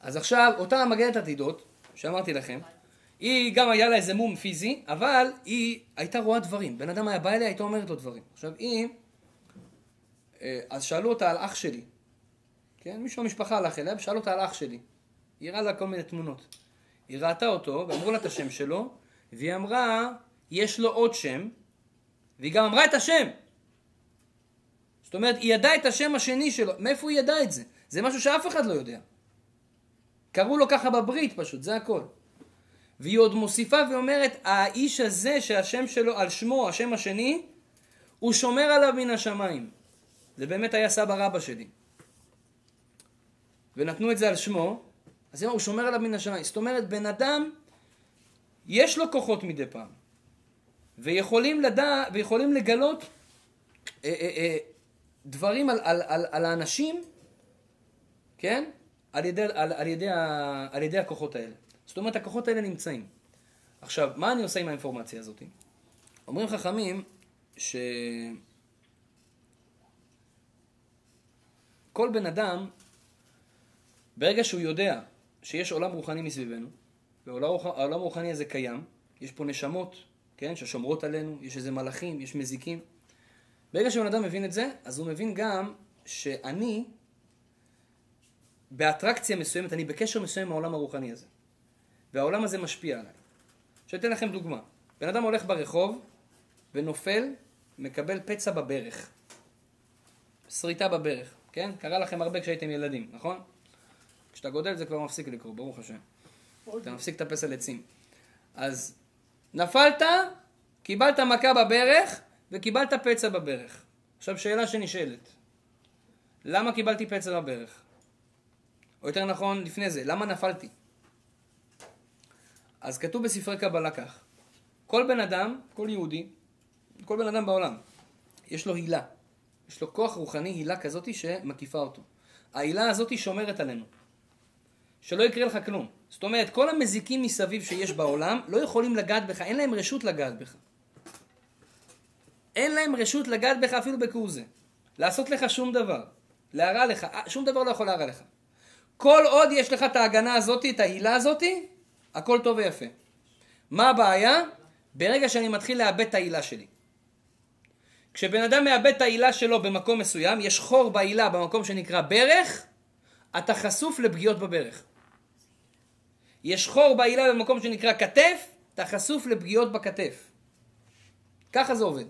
אז עכשיו, אותה מגנת עתידות, שאמרתי לכם, היא גם היה לה איזה מום פיזי, אבל היא הייתה רואה דברים. בן אדם היה בא אליה, הייתה אומרת לו דברים. עכשיו, היא... אה, אז שאלו אותה על אח שלי. כן? מישהו במשפחה הלך אליה ושאל אותה על אח שלי. היא הראה לה כל מיני תמונות. היא ראתה אותו, ואמרו לה את השם שלו, והיא אמרה, יש לו עוד שם, והיא גם אמרה את השם. זאת אומרת, היא ידעה את השם השני שלו. מאיפה היא ידעה את זה? זה משהו שאף אחד לא יודע. קראו לו ככה בברית פשוט, זה הכל. והיא עוד מוסיפה ואומרת, האיש הזה שהשם שלו, על שמו, השם השני, הוא שומר עליו מן השמיים. זה באמת היה סבא רבא שלי. ונתנו את זה על שמו, אז הוא שומר עליו מן השמיים. זאת אומרת, בן אדם, יש לו כוחות מדי פעם. ויכולים לדע, ויכולים לגלות אה, אה, אה, דברים על, על, על, על האנשים, כן? על ידי, על, על, ידי ה, על ידי הכוחות האלה. זאת אומרת, הכוחות האלה נמצאים. עכשיו, מה אני עושה עם האינפורמציה הזאת? אומרים חכמים ש... כל בן אדם, ברגע שהוא יודע שיש עולם רוחני מסביבנו, והעולם הרוחני הזה קיים, יש פה נשמות, כן, ששומרות עלינו, יש איזה מלאכים, יש מזיקים. ברגע שבן אדם מבין את זה, אז הוא מבין גם שאני, באטרקציה מסוימת, אני בקשר מסוים עם העולם הרוחני הזה. והעולם הזה משפיע עליי. עכשיו אתן לכם דוגמה. בן אדם הולך ברחוב ונופל, מקבל פצע בברך. שריטה בברך, כן? קרה לכם הרבה כשהייתם ילדים, נכון? כשאתה גודל זה כבר מפסיק לקרות, ברוך השם. אתה מפסיק לטפס על עצים. אז נפלת, קיבלת מכה בברך וקיבלת פצע בברך. עכשיו שאלה שנשאלת, למה קיבלתי פצע בברך? או יותר נכון, לפני זה, למה נפלתי? אז כתוב בספרי קבלה כך, כל בן אדם, כל יהודי, כל בן אדם בעולם, יש לו הילה. יש לו כוח רוחני, הילה כזאת שמקיפה אותו. ההילה הזאת שומרת עלינו. שלא יקרה לך כלום. זאת אומרת, כל המזיקים מסביב שיש בעולם לא יכולים לגעת בך, אין להם רשות לגעת בך. אין להם רשות לגעת בך אפילו בכהוא. לעשות לך שום דבר. להרע לך, שום דבר לא יכול להרע לך. כל עוד יש לך את ההגנה הזאת, את ההילה הזאת, הכל טוב ויפה. מה הבעיה? ברגע שאני מתחיל לאבד את ההילה שלי. כשבן אדם מאבד את ההילה שלו במקום מסוים, יש חור בהילה במקום שנקרא ברך, אתה חשוף לפגיעות בברך. יש חור בהילה במקום שנקרא כתף, אתה חשוף לפגיעות בכתף. ככה זה עובד.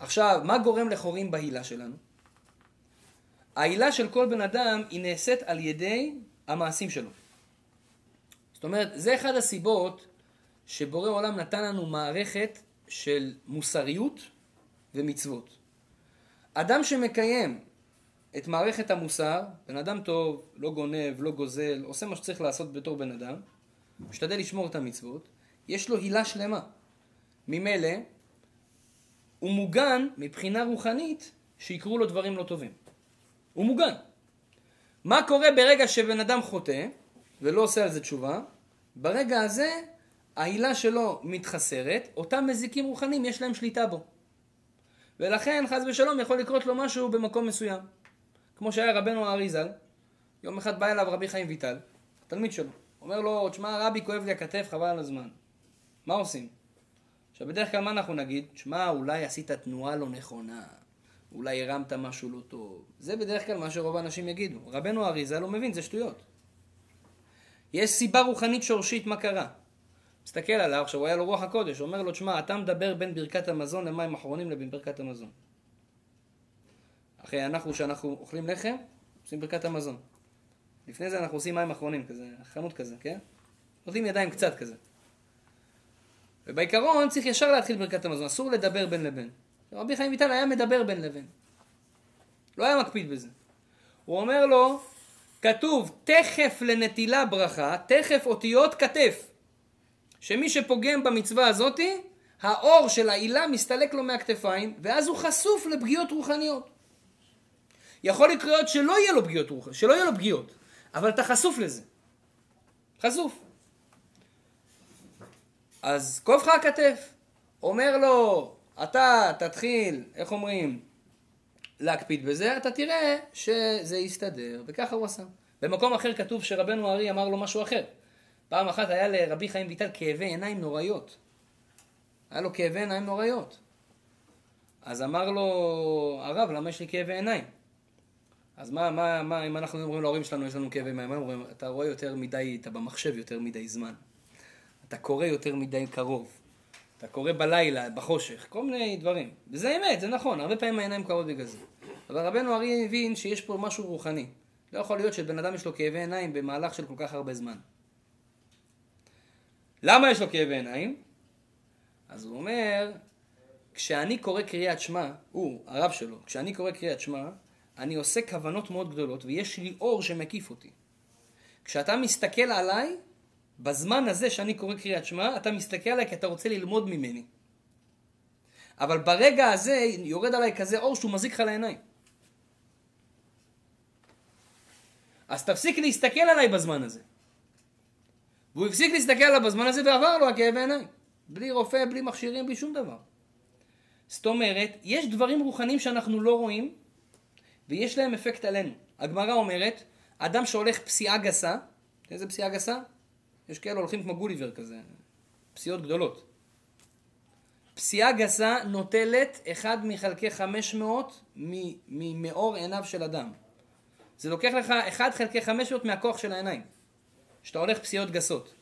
עכשיו, מה גורם לחורים בהילה שלנו? ההילה של כל בן אדם היא נעשית על ידי המעשים שלו. זאת אומרת, זה אחד הסיבות שבורא עולם נתן לנו מערכת של מוסריות ומצוות. אדם שמקיים את מערכת המוסר, בן אדם טוב, לא גונב, לא גוזל, עושה מה שצריך לעשות בתור בן אדם, משתדל לשמור את המצוות, יש לו הילה שלמה. ממילא, הוא מוגן מבחינה רוחנית שיקרו לו דברים לא טובים. הוא מוגן. מה קורה ברגע שבן אדם חוטא ולא עושה על זה תשובה? ברגע הזה ההילה שלו מתחסרת, אותם מזיקים רוחניים יש להם שליטה בו. ולכן חס ושלום יכול לקרות לו משהו במקום מסוים. כמו שהיה רבנו האריזל, יום אחד בא אליו רבי חיים ויטל, תלמיד שלו, אומר לו, תשמע רבי כואב לי הכתף חבל על הזמן. מה עושים? עכשיו בדרך כלל מה אנחנו נגיד? תשמע אולי עשית תנועה לא נכונה, אולי הרמת משהו לא טוב. זה בדרך כלל מה שרוב האנשים יגידו. רבנו האריזל לא מבין, זה שטויות. יש סיבה רוחנית שורשית מה קרה. מסתכל עליו, עכשיו הוא היה לו רוח הקודש, אומר לו, תשמע, אתה מדבר בין ברכת המזון למים אחרונים לבין ברכת המזון. אחרי אנחנו, שאנחנו אוכלים לחם, עושים ברכת המזון. לפני זה אנחנו עושים מים אחרונים, כזה, חנות כזה, כן? נותנים ידיים קצת כזה. ובעיקרון צריך ישר להתחיל ברכת המזון, אסור לדבר בין לבין. רבי חיים ויטל היה מדבר בין לבין. לא היה מקפיד בזה. הוא אומר לו, כתוב תכף לנטילה ברכה, תכף אותיות כתף. שמי שפוגם במצווה הזאתי, האור של העילה מסתלק לו מהכתפיים, ואז הוא חשוף לפגיעות רוחניות. יכול לקרות שלא יהיה לו פגיעות רוחניות, שלא יהיה לו פגיעות, אבל אתה חשוף לזה. חשוף. אז כואב לך הכתף. אומר לו אתה תתחיל, איך אומרים, להקפיד בזה, אתה תראה שזה יסתדר, וככה הוא עשה. במקום אחר כתוב שרבנו ארי אמר לו משהו אחר. פעם אחת היה לרבי חיים ויטל כאבי עיניים נוראיות. היה לו כאבי עיניים נוראיות. אז אמר לו, הרב, למה יש לי כאבי עיניים? אז מה, מה, מה, אם אנחנו אומרים להורים שלנו, יש לנו כאבי עיניים, אומרים, אתה רואה יותר מדי, אתה במחשב יותר מדי זמן. אתה קורא יותר מדי קרוב. אתה קורא בלילה, בחושך, כל מיני דברים. וזה אמת, זה נכון, הרבה פעמים העיניים קרות בגלל זה. אבל רבנו אריה הבין שיש פה משהו רוחני. לא יכול להיות שבן אדם יש לו כאבי עיניים במהלך של כל כך הרבה זמן. למה יש לו כאבי עיניים? אז הוא אומר, כשאני קורא קריאת שמע, הוא, הרב שלו, כשאני קורא קריאת שמע, אני עושה כוונות מאוד גדולות ויש לי אור שמקיף אותי. כשאתה מסתכל עליי, בזמן הזה שאני קורא קריאת שמע, אתה מסתכל עליי כי אתה רוצה ללמוד ממני. אבל ברגע הזה יורד עליי כזה אור שהוא מזיק לך לעיניים. אז תפסיק להסתכל עליי בזמן הזה. והוא הפסיק להסתכל עליו בזמן הזה ועבר לו הכאב העיניים. בלי רופא, בלי מכשירים, בלי שום דבר. זאת אומרת, יש דברים רוחניים שאנחנו לא רואים, ויש להם אפקט עלינו. הגמרא אומרת, אדם שהולך פסיעה גסה, איזה פסיעה גסה? יש כאלה הולכים כמו גוליבר כזה, פסיעות גדולות. פסיעה גסה נוטלת אחד מחלקי 500 ממאור עיניו של אדם. זה לוקח לך אחד חלקי 500 מהכוח של העיניים. שאתה הולך פסיעות גסות.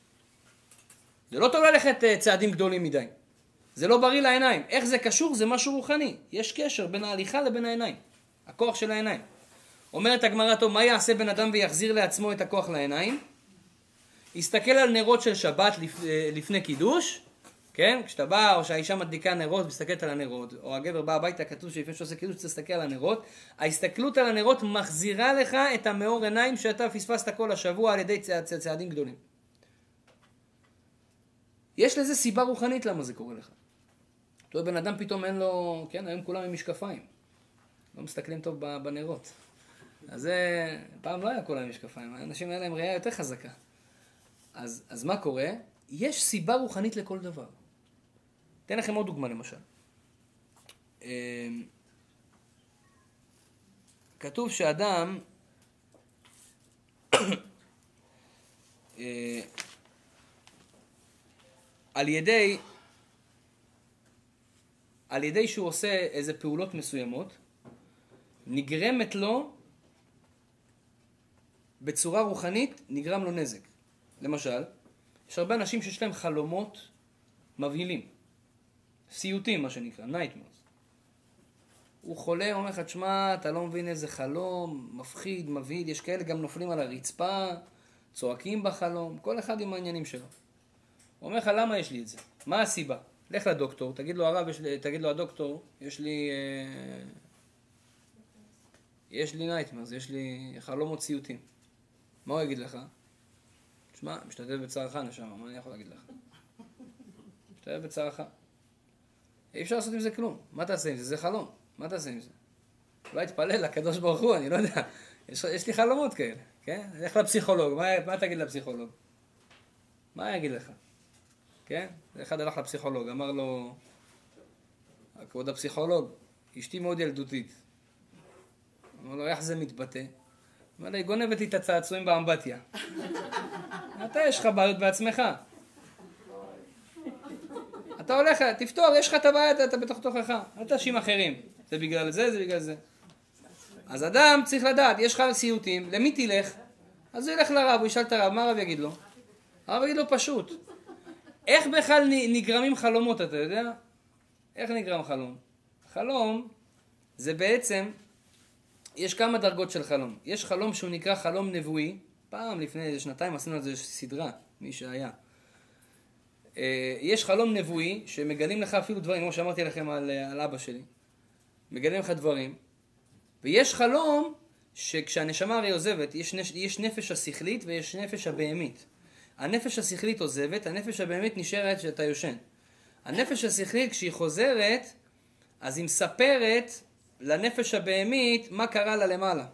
זה לא טוב ללכת אה, צעדים גדולים מדי. זה לא בריא לעיניים. איך זה קשור? זה משהו רוחני. יש קשר בין ההליכה לבין העיניים. הכוח של העיניים. אומרת הגמרא, טוב, מה יעשה בן אדם ויחזיר לעצמו את הכוח לעיניים? יסתכל על נרות של שבת אה, לפני קידוש, כן? כשאתה בא, או שהאישה מדליקה נרות, מסתכלת על הנרות, או הגבר בא הביתה, כתוב שלפני שהוא עושה קידוש, צריך להסתכל על הנרות. ההסתכלות על הנרות מחזירה לך את המאור עיניים שאתה פספסת כל השבוע על ידי צע, צע, צעדים גדולים. יש לזה סיבה רוחנית למה זה קורה לך. אתה רואה, בן אדם פתאום אין לו, כן, היום כולם עם משקפיים. לא מסתכלים טוב בנרות. אז זה, פעם לא היה כולם עם משקפיים, האנשים האלה עם ראייה יותר חזקה. אז, אז מה קורה? יש סיבה רוחנית לכל דבר. אתן לכם עוד דוגמה למשל. אמ, כתוב שאדם *coughs* אה, על ידי על ידי שהוא עושה איזה פעולות מסוימות, נגרמת לו בצורה רוחנית, נגרם לו נזק. למשל, יש הרבה אנשים שיש להם חלומות מבהילים. סיוטים, מה שנקרא, nightmares. הוא חולה, אומר לך, תשמע, אתה לא מבין איזה חלום, מפחיד, מבהיל, יש כאלה גם נופלים על הרצפה, צועקים בחלום, כל אחד עם העניינים שלו. הוא אומר לך, למה יש לי את זה? מה הסיבה? לך לדוקטור, תגיד לו הרב, לי, תגיד לו הדוקטור, יש לי... אה, יש לי nightmares, יש לי חלומות סיוטים. מה הוא יגיד לך? תשמע, משתתף בצערך, נשמה, מה אני יכול להגיד לך? משתתף בצערך. אי אפשר לעשות עם זה כלום. מה תעשה עם זה? זה חלום. מה תעשה עם זה? אולי תתפלל לקדוש ברוך הוא, אני לא יודע. יש, יש לי חלומות כאלה, כן? לך לפסיכולוג, מה, מה תגיד לפסיכולוג? מה יגיד לך? כן? אחד הלך לפסיכולוג, אמר לו, כבוד הפסיכולוג, אשתי מאוד ילדותית. אמר לו, איך זה מתבטא? אמר לו, היא גונבת לי את הצעצועים באמבטיה. *laughs* אתה יש לך בעיות בעצמך. אתה הולך, תפתור, יש לך את הבעיה, אתה בתוך תוכך. אל תאשים אחרים. זה בגלל זה, זה בגלל זה. אז אדם צריך לדעת, יש לך סיוטים, למי תלך? אז הוא ילך לרב, הוא ישאל את הרב, מה הרב יגיד לו? הרב יגיד לו פשוט. איך בכלל נגרמים חלומות, אתה יודע? איך נגרם חלום? חלום זה בעצם, יש כמה דרגות של חלום. יש חלום שהוא נקרא חלום נבואי, פעם לפני איזה שנתיים עשינו על זה סדרה, מי שהיה. אה, יש חלום נבואי שמגלים לך אפילו דברים, כמו שאמרתי לכם על, אה, על אבא שלי. מגלים לך דברים. ויש חלום שכשהנשמה הרי עוזבת, יש, נש, יש נפש השכלית ויש נפש הבהמית. הנפש השכלית עוזבת, הנפש הבהמית נשארת כשאתה יושן. הנפש השכלית כשהיא חוזרת, אז היא מספרת לנפש הבהמית מה קרה לה למעלה.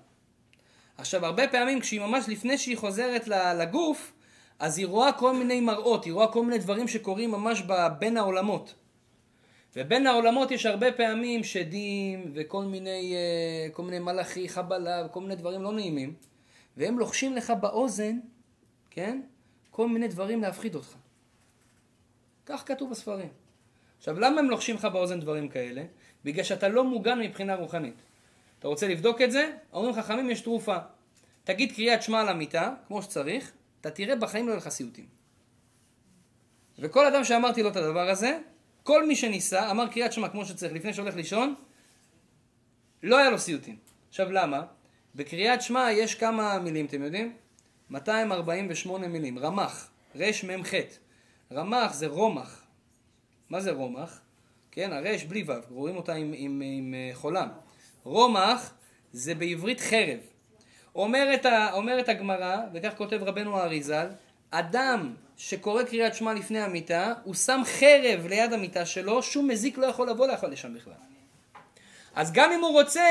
עכשיו, הרבה פעמים כשהיא ממש לפני שהיא חוזרת לגוף, אז היא רואה כל מיני מראות, היא רואה כל מיני דברים שקורים ממש בין העולמות. ובין העולמות יש הרבה פעמים שדים וכל מיני, אה, כל מיני מלאכי חבלה וכל מיני דברים לא נעימים, והם לוחשים לך באוזן, כן? כל מיני דברים להפחיד אותך. כך כתוב בספרים. עכשיו, למה הם לוחשים לך באוזן דברים כאלה? בגלל שאתה לא מוגן מבחינה רוחנית. אתה רוצה לבדוק את זה? אומרים חכמים יש תרופה. תגיד קריאת שמע על המיטה, כמו שצריך, אתה תראה בחיים לא יהיה לך סיוטים. וכל אדם שאמרתי לו את הדבר הזה, כל מי שניסה, אמר קריאת שמע כמו שצריך, לפני שהולך לישון, לא היה לו סיוטים. עכשיו למה? בקריאת שמע יש כמה מילים, אתם יודעים? 248 מילים, רמ"ח, רמ"ח. רמ"ח זה רומח. מה זה רומח? כן, הרש בלי ו', רואים אותה עם, עם, עם אה, חולם. רומח זה בעברית חרב. אומרת, אומרת הגמרא, וכך כותב רבנו האריזל, אדם שקורא קריאת שמע לפני המיטה, הוא שם חרב ליד המיטה שלו, שום מזיק לא יכול לבוא לאכול לשם בכלל. אז גם אם הוא רוצה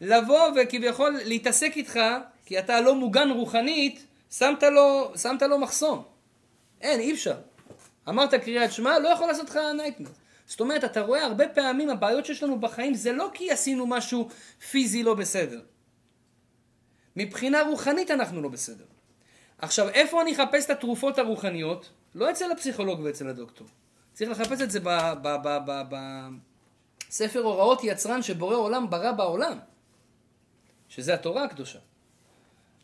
לבוא וכביכול להתעסק איתך, כי אתה לא מוגן רוחנית, שמת לו, שמת לו מחסום. אין, אי אפשר. אמרת קריאת שמע, לא יכול לעשות לך נייטמר. זאת אומרת, אתה רואה הרבה פעמים הבעיות שיש לנו בחיים זה לא כי עשינו משהו פיזי לא בסדר. מבחינה רוחנית אנחנו לא בסדר. עכשיו, איפה אני אחפש את התרופות הרוחניות? לא אצל הפסיכולוג ואצל הדוקטור. צריך לחפש את זה בספר הוראות יצרן שבורא עולם ברא בעולם, שזה התורה הקדושה.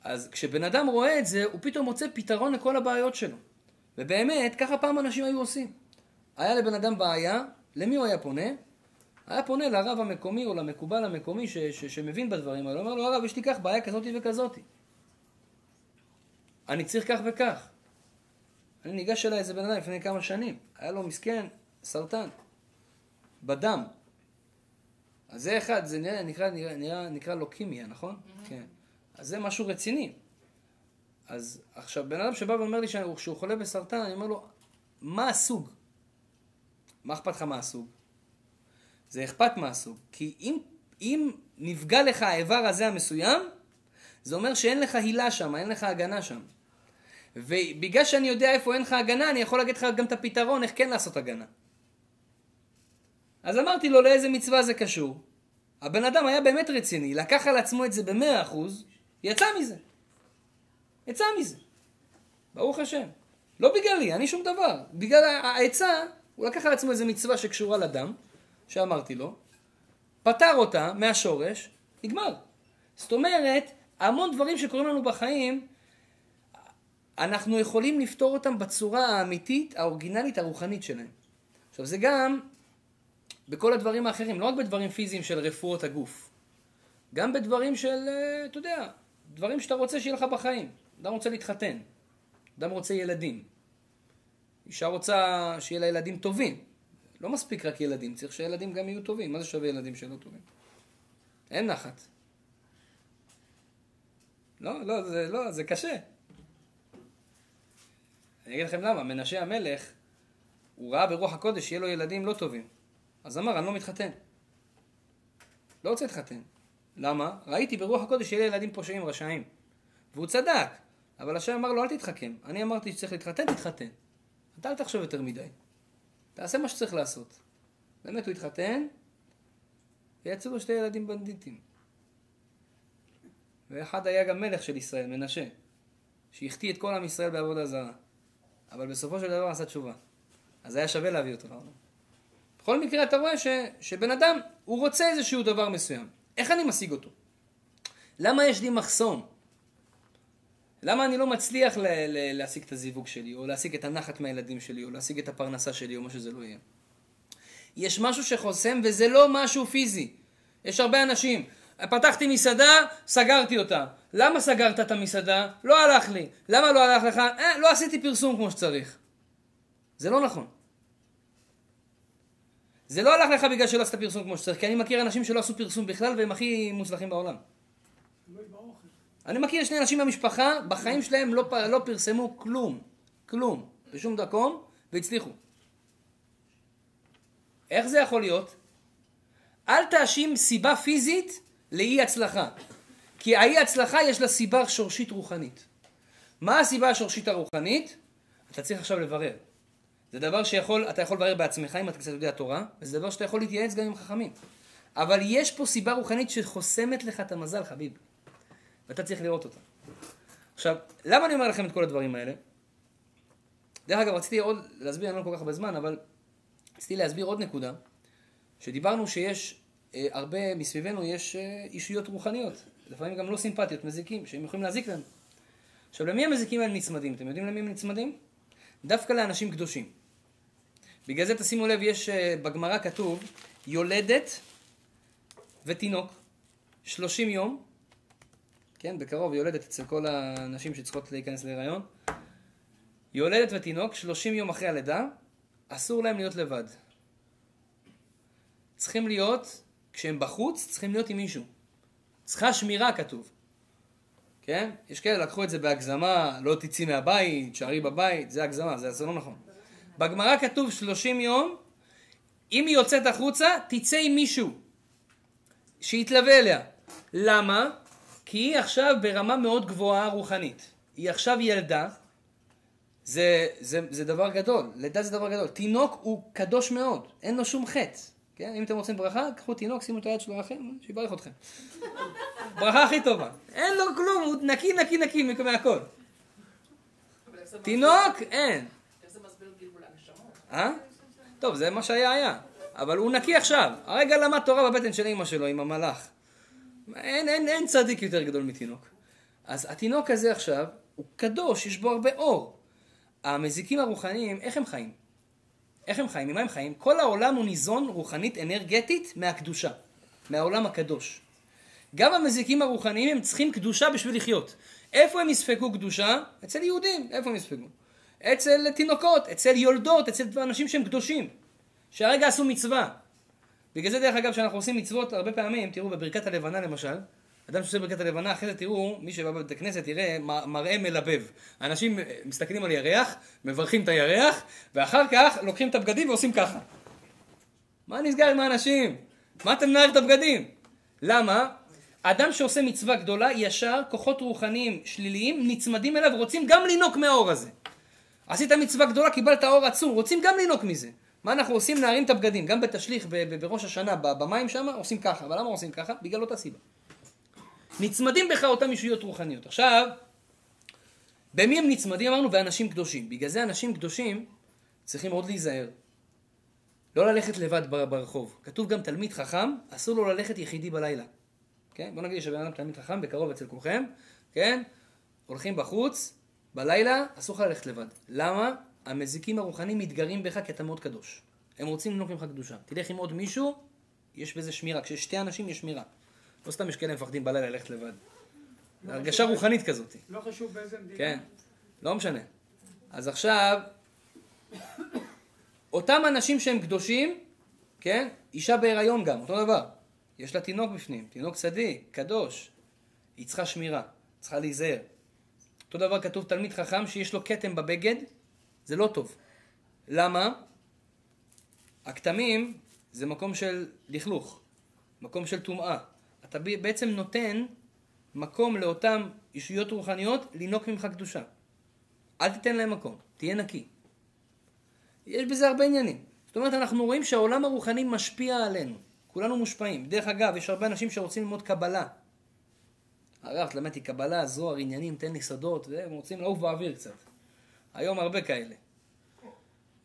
אז כשבן אדם רואה את זה, הוא פתאום מוצא פתרון לכל הבעיות שלו. ובאמת, ככה פעם אנשים היו עושים. היה לבן אדם בעיה, למי הוא היה פונה? היה פונה לרב המקומי או למקובל המקומי ש, ש, שמבין בדברים האלה, אומר לו, הרב, יש לי כך בעיה כזאתי וכזאתי. אני צריך כך וכך. אני ניגש אליי איזה בן אדם לפני כמה שנים, היה לו מסכן, סרטן, בדם. אז זה אחד, זה נראה, נקרא, נקרא, נקרא, נקרא לוקימיה, נכון? Mm-hmm. כן. אז זה משהו רציני. אז עכשיו, בן אדם שבא ואומר לי שהוא חולה בסרטן, אני אומר לו, מה הסוג? מה אכפת לך מה הסוג? זה אכפת מה הסוג. כי אם, אם נפגע לך האיבר הזה המסוים, זה אומר שאין לך הילה שם, אין לך הגנה שם. ובגלל שאני יודע איפה אין לך הגנה, אני יכול להגיד לך גם את הפתרון איך כן לעשות הגנה. אז אמרתי לו לאיזה מצווה זה קשור. הבן אדם היה באמת רציני, לקח על עצמו את זה במאה אחוז, יצא מזה. יצא מזה. ברוך השם. לא בגללי, אני שום דבר. בגלל העצה, הוא לקח על עצמו איזה מצווה שקשורה לדם, שאמרתי לו, פתר אותה מהשורש, נגמר. זאת אומרת, המון דברים שקורים לנו בחיים, אנחנו יכולים לפתור אותם בצורה האמיתית, האורגינלית, הרוחנית שלהם. עכשיו זה גם בכל הדברים האחרים, לא רק בדברים פיזיים של רפואות הגוף, גם בדברים של, אה, אתה יודע, דברים שאתה רוצה שיהיה לך בחיים. אדם רוצה להתחתן, אדם רוצה ילדים, אישה רוצה שיהיה לה ילדים טובים. לא מספיק רק ילדים, צריך שילדים גם יהיו טובים. מה זה שווה ילדים שלא טובים? אין נחת. לא, לא, זה, לא, זה קשה. אני אגיד לכם למה, מנשה המלך, הוא ראה ברוח הקודש שיהיה לו ילדים לא טובים. אז אמר, אני לא מתחתן. לא רוצה להתחתן. למה? ראיתי ברוח הקודש שיהיה לי ילדים פושעים רשעים. והוא צדק. אבל השם אמר לו, אל תתחכם. אני אמרתי שצריך להתחתן, תתחתן. אתה אל תחשוב יותר מדי. תעשה מה שצריך לעשות. באמת הוא התחתן, ויצאו לו שתי ילדים בנדיטים. ואחד היה גם מלך של ישראל, מנשה, שהחטיא את כל עם ישראל בעבודה זרה. אבל בסופו של דבר עשה תשובה. אז היה שווה להביא אותו לעולם. בכל מקרה אתה רואה ש, שבן אדם, הוא רוצה איזשהו דבר מסוים. איך אני משיג אותו? למה יש לי מחסום? למה אני לא מצליח ל- ל- להשיג את הזיווג שלי, או להשיג את הנחת מהילדים שלי, או להשיג את הפרנסה שלי, או מה שזה לא יהיה? יש משהו שחוסם, וזה לא משהו פיזי. יש הרבה אנשים, פתחתי מסעדה, סגרתי אותה. למה סגרת את המסעדה? לא הלך לי. למה לא הלך לך? אה, לא עשיתי פרסום כמו שצריך. זה לא נכון. זה לא הלך לך בגלל שלא עשית פרסום כמו שצריך, כי אני מכיר אנשים שלא עשו פרסום בכלל והם הכי מוצלחים בעולם. אני מכיר שני אנשים במשפחה, בחיים שלהם לא, לא פרסמו כלום, כלום, בשום דקום, והצליחו. איך זה יכול להיות? אל תאשים סיבה פיזית לאי הצלחה. כי האי הצלחה יש לה סיבה שורשית רוחנית. מה הסיבה השורשית הרוחנית? אתה צריך עכשיו לברר. זה דבר שיכול, אתה יכול לברר בעצמך אם אתה קצת יודע תורה, וזה דבר שאתה יכול להתייעץ גם עם חכמים. אבל יש פה סיבה רוחנית שחוסמת לך את המזל, חביב. ואתה צריך לראות אותה. עכשיו, למה אני אומר לכם את כל הדברים האלה? דרך אגב, רציתי עוד להסביר, אני לא כל כך הרבה זמן, אבל רציתי להסביר עוד נקודה, שדיברנו שיש אה, הרבה מסביבנו, יש אה, אישיות רוחניות, לפעמים גם לא סימפטיות, מזיקים, שהם יכולים להזיק לנו. עכשיו, למי המזיקים האלה נצמדים? אתם יודעים למי הם נצמדים? דווקא לאנשים קדושים. בגלל זה תשימו לב, יש אה, בגמרא כתוב, יולדת ותינוק, 30 יום, כן, בקרוב יולדת אצל כל הנשים שצריכות להיכנס להיריון, יולדת ותינוק, 30 יום אחרי הלידה, אסור להם להיות לבד. צריכים להיות, כשהם בחוץ, צריכים להיות עם מישהו. צריכה שמירה כתוב. כן? יש כאלה לקחו את זה בהגזמה, לא תצאי מהבית, שערי בבית, זה הגזמה, זה, זה לא נכון. בגמרא כתוב 30 יום, אם היא יוצאת החוצה, תצא עם מישהו שיתלווה אליה. למה? כי היא עכשיו ברמה מאוד גבוהה רוחנית. היא עכשיו ילדה, זה, זה, זה דבר גדול, לידה זה דבר גדול. תינוק הוא קדוש מאוד, אין לו שום חטא. כן? אם אתם רוצים ברכה, קחו תינוק, שימו את היד שלו לכם, שיברך אתכם. ברכה הכי טובה. אין לו כלום, הוא נקי, נקי, נקי מהכל. תינוק, אין. אה? טוב, זה מה שהיה היה. אבל הוא נקי עכשיו. הרגע למד תורה בבטן של אמא שלו עם המלאך. אין, אין, אין צדיק יותר גדול מתינוק. אז התינוק הזה עכשיו, הוא קדוש, יש בו הרבה אור. המזיקים הרוחניים, איך הם חיים? איך הם חיים? ממה הם חיים? כל העולם הוא ניזון רוחנית אנרגטית מהקדושה, מהעולם הקדוש. גם המזיקים הרוחניים הם צריכים קדושה בשביל לחיות. איפה הם יספגו קדושה? אצל יהודים. איפה הם יספגו? אצל תינוקות, אצל יולדות, אצל אנשים שהם קדושים, שהרגע עשו מצווה. בגלל זה דרך אגב כשאנחנו עושים מצוות הרבה פעמים, תראו בברכת הלבנה למשל, אדם שעושה ברכת הלבנה, אחרי זה תראו, מי שבא בבית הכנסת יראה מראה מלבב. אנשים מסתכלים על ירח, מברכים את הירח, ואחר כך לוקחים את הבגדים ועושים ככה. מה נסגר עם האנשים? מה אתם מנהל את הבגדים? למה? אדם שעושה מצווה גדולה, ישר כוחות רוחניים שליליים נצמדים אליו ורוצים גם לינוק מהאור הזה. עשית מצווה גדולה, קיבלת אור עצום, רוצים גם לינוק מזה. מה אנחנו עושים? נערים את הבגדים. גם בתשליך בראש השנה, במים שם, עושים ככה. אבל למה עושים ככה? בגלל אותה סיבה. נצמדים בך אותם אישויות רוחניות. עכשיו, במי הם נצמדים? אמרנו, באנשים קדושים. בגלל זה אנשים קדושים צריכים מאוד להיזהר. לא ללכת לבד ברחוב. כתוב גם תלמיד חכם, אסור לו ללכת יחידי בלילה. כן? בוא נגיד שבן אדם תלמיד חכם, בקרוב אצל כולכם, כן? הולכים בחוץ, בלילה, אסור לך ללכת לבד. למה? המזיקים הרוחניים מתגרים בך כי אתה מאוד קדוש. הם רוצים לנוק ממך קדושה. תלך עם עוד מישהו, יש בזה שמירה. כשיש שתי אנשים יש שמירה. לא סתם יש כאלה מפחדים בלילה ללכת לבד. לא הרגשה רוחנית כזאת. לא חשוב באיזה מדינה. כן, לא משנה. אז עכשיו, אותם אנשים שהם קדושים, כן? אישה בהיריון גם, אותו דבר. יש לה תינוק בפנים, תינוק צדיק, קדוש. היא צריכה שמירה, צריכה להיזהר. אותו דבר כתוב תלמיד חכם שיש לו כתם בבגד, זה לא טוב. למה? הכתמים זה מקום של לכלוך, מקום של טומאה. אתה בעצם נותן מקום לאותן אישויות רוחניות לינוק ממך קדושה. אל תיתן להם מקום, תהיה נקי. יש בזה הרבה עניינים. זאת אומרת, אנחנו רואים שהעולם הרוחני משפיע עלינו. כולנו מושפעים. דרך אגב, יש הרבה אנשים שרוצים ללמוד קבלה. הרב, למדתי קבלה, זוהר, עניינים, תן לי סודות, והם רוצים לעוף באוויר קצת. היום הרבה כאלה.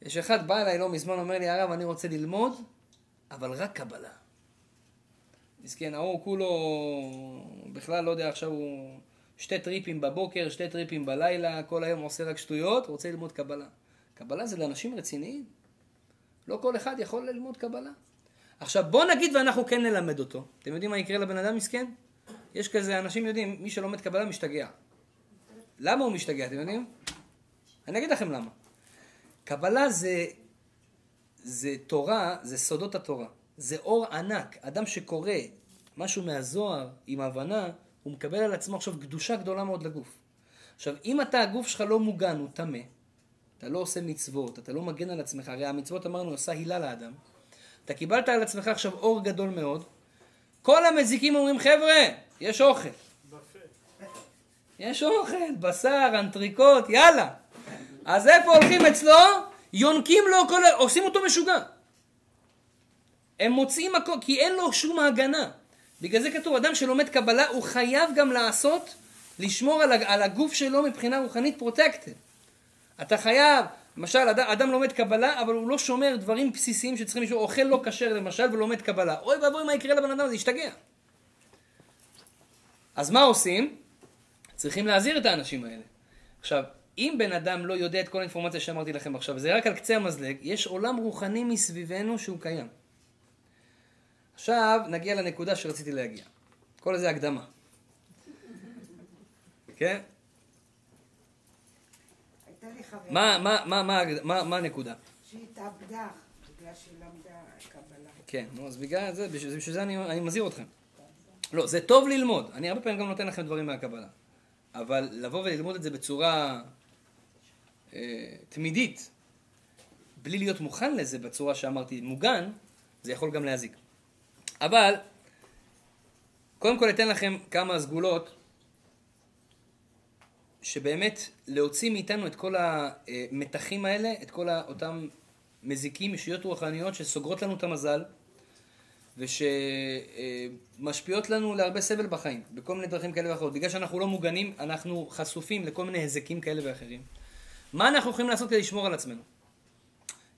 יש אחד בא אליי לא מזמן, אומר לי, הרב, אני רוצה ללמוד, אבל רק קבלה. מסכן, ההוא כולו, בכלל לא יודע, עכשיו הוא שתי טריפים בבוקר, שתי טריפים בלילה, כל היום עושה רק שטויות, רוצה ללמוד קבלה. קבלה זה לאנשים רציניים. לא כל אחד יכול ללמוד קבלה. עכשיו בוא נגיד ואנחנו כן נלמד אותו. אתם יודעים מה יקרה לבן אדם מסכן? יש כזה, אנשים יודעים, מי שלומד קבלה משתגע. למה הוא משתגע, אתם יודעים? אני אגיד לכם למה. קבלה זה, זה תורה, זה סודות התורה. זה אור ענק. אדם שקורא משהו מהזוהר עם הבנה, הוא מקבל על עצמו עכשיו קדושה גדולה מאוד לגוף. עכשיו, אם אתה, הגוף שלך לא מוגן, הוא טמא, אתה לא עושה מצוות, אתה לא מגן על עצמך, הרי המצוות אמרנו עושה הילה לאדם, אתה קיבלת על עצמך עכשיו אור גדול מאוד, כל המזיקים אומרים, חבר'ה, יש אוכל. יש אוכל, בשר, אנטריקוט, יאללה. אז איפה הולכים אצלו? יונקים לו כל ה... עושים אותו משוגע. הם מוצאים הכל, כי אין לו שום הגנה. בגלל זה כתוב, אדם שלומד קבלה, הוא חייב גם לעשות, לשמור על, על הגוף שלו מבחינה רוחנית פרוטקטד. אתה חייב, למשל, אדם, אדם לומד קבלה, אבל הוא לא שומר דברים בסיסיים שצריכים לשמור, אוכל לא כשר למשל, ולומד קבלה. אוי ואבוי, מה יקרה לבן אדם הזה? ישתגע. אז מה עושים? צריכים להזהיר את האנשים האלה. עכשיו, אם בן אדם לא יודע את כל האינפורמציה שאמרתי לכם עכשיו, זה רק על קצה המזלג, יש עולם רוחני מסביבנו שהוא קיים. עכשיו נגיע לנקודה שרציתי להגיע. כל זה הקדמה. כן? מה הנקודה? שהיא התאבדה בגלל שהיא למדה קבלה. כן, נו, אז בגלל זה, בשביל זה אני מזהיר אתכם. לא, זה טוב ללמוד. אני הרבה פעמים גם נותן לכם דברים מהקבלה. אבל לבוא וללמוד את זה בצורה תמידית, בלי להיות מוכן לזה בצורה שאמרתי, מוגן, זה יכול גם להזיק. אבל, קודם כל אתן לכם כמה סגולות שבאמת להוציא מאיתנו את כל המתחים האלה, את כל אותם מזיקים, ישויות רוחניות שסוגרות לנו את המזל ושמשפיעות לנו להרבה סבל בחיים, בכל מיני דרכים כאלה ואחרות. בגלל שאנחנו לא מוגנים, אנחנו חשופים לכל מיני היזקים כאלה ואחרים. מה אנחנו יכולים לעשות כדי לשמור על עצמנו?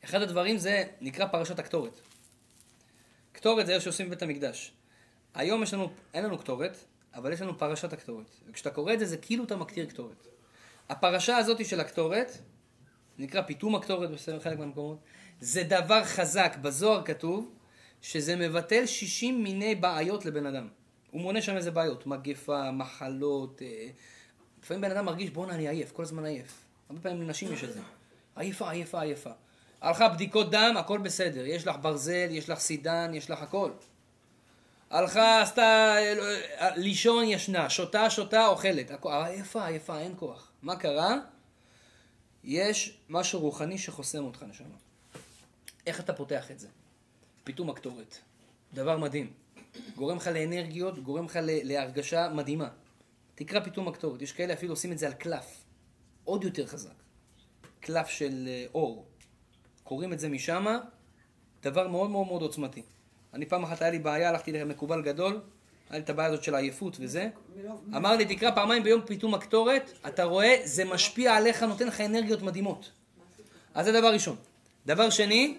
אחד הדברים זה נקרא פרשת הקטורת. קטורת זה איך שעושים בבית המקדש. היום יש לנו, אין לנו קטורת, אבל יש לנו פרשת הקטורת. וכשאתה קורא את זה, זה כאילו אתה מקטיר קטורת. הפרשה הזאת של הקטורת, נקרא פיתום הקטורת בחלק מהמקומות, זה דבר חזק. בזוהר כתוב שזה מבטל 60 מיני בעיות לבן אדם. הוא מונה שם איזה בעיות, מגפה, מחלות. אה, לפעמים בן אדם מרגיש, בואנה, אני עייף, כל הזמן עייף. הרבה פעמים לנשים יש את זה. עייפה, עייפה, עייפה. הלכה בדיקות דם, הכל בסדר. יש לך ברזל, יש לך סידן, יש לך הכל. הלכה, עשתה, לישון ישנה, שותה, שותה, אוכלת. עייפה, עייפה, אין כוח. מה קרה? יש משהו רוחני שחוסם אותך, נשמה. איך אתה פותח את זה? פיתום הקטורת. דבר מדהים. גורם לך לאנרגיות, גורם לך להרגשה מדהימה. תקרא פיתום הקטורת. יש כאלה אפילו עושים את זה על קלף. עוד יותר חזק. קלף של אה, אור. קוראים את זה משם, דבר מאוד מאוד מאוד עוצמתי. אני פעם אחת היה לי בעיה, הלכתי למקובל גדול, היה לי את הבעיה הזאת של העייפות וזה. אמר לי, תקרא פעמיים ביום פיתום הקטורת, אתה רואה, זה משפיע עליך, נותן לך אנרגיות מדהימות. אז זה דבר ראשון. דבר שני,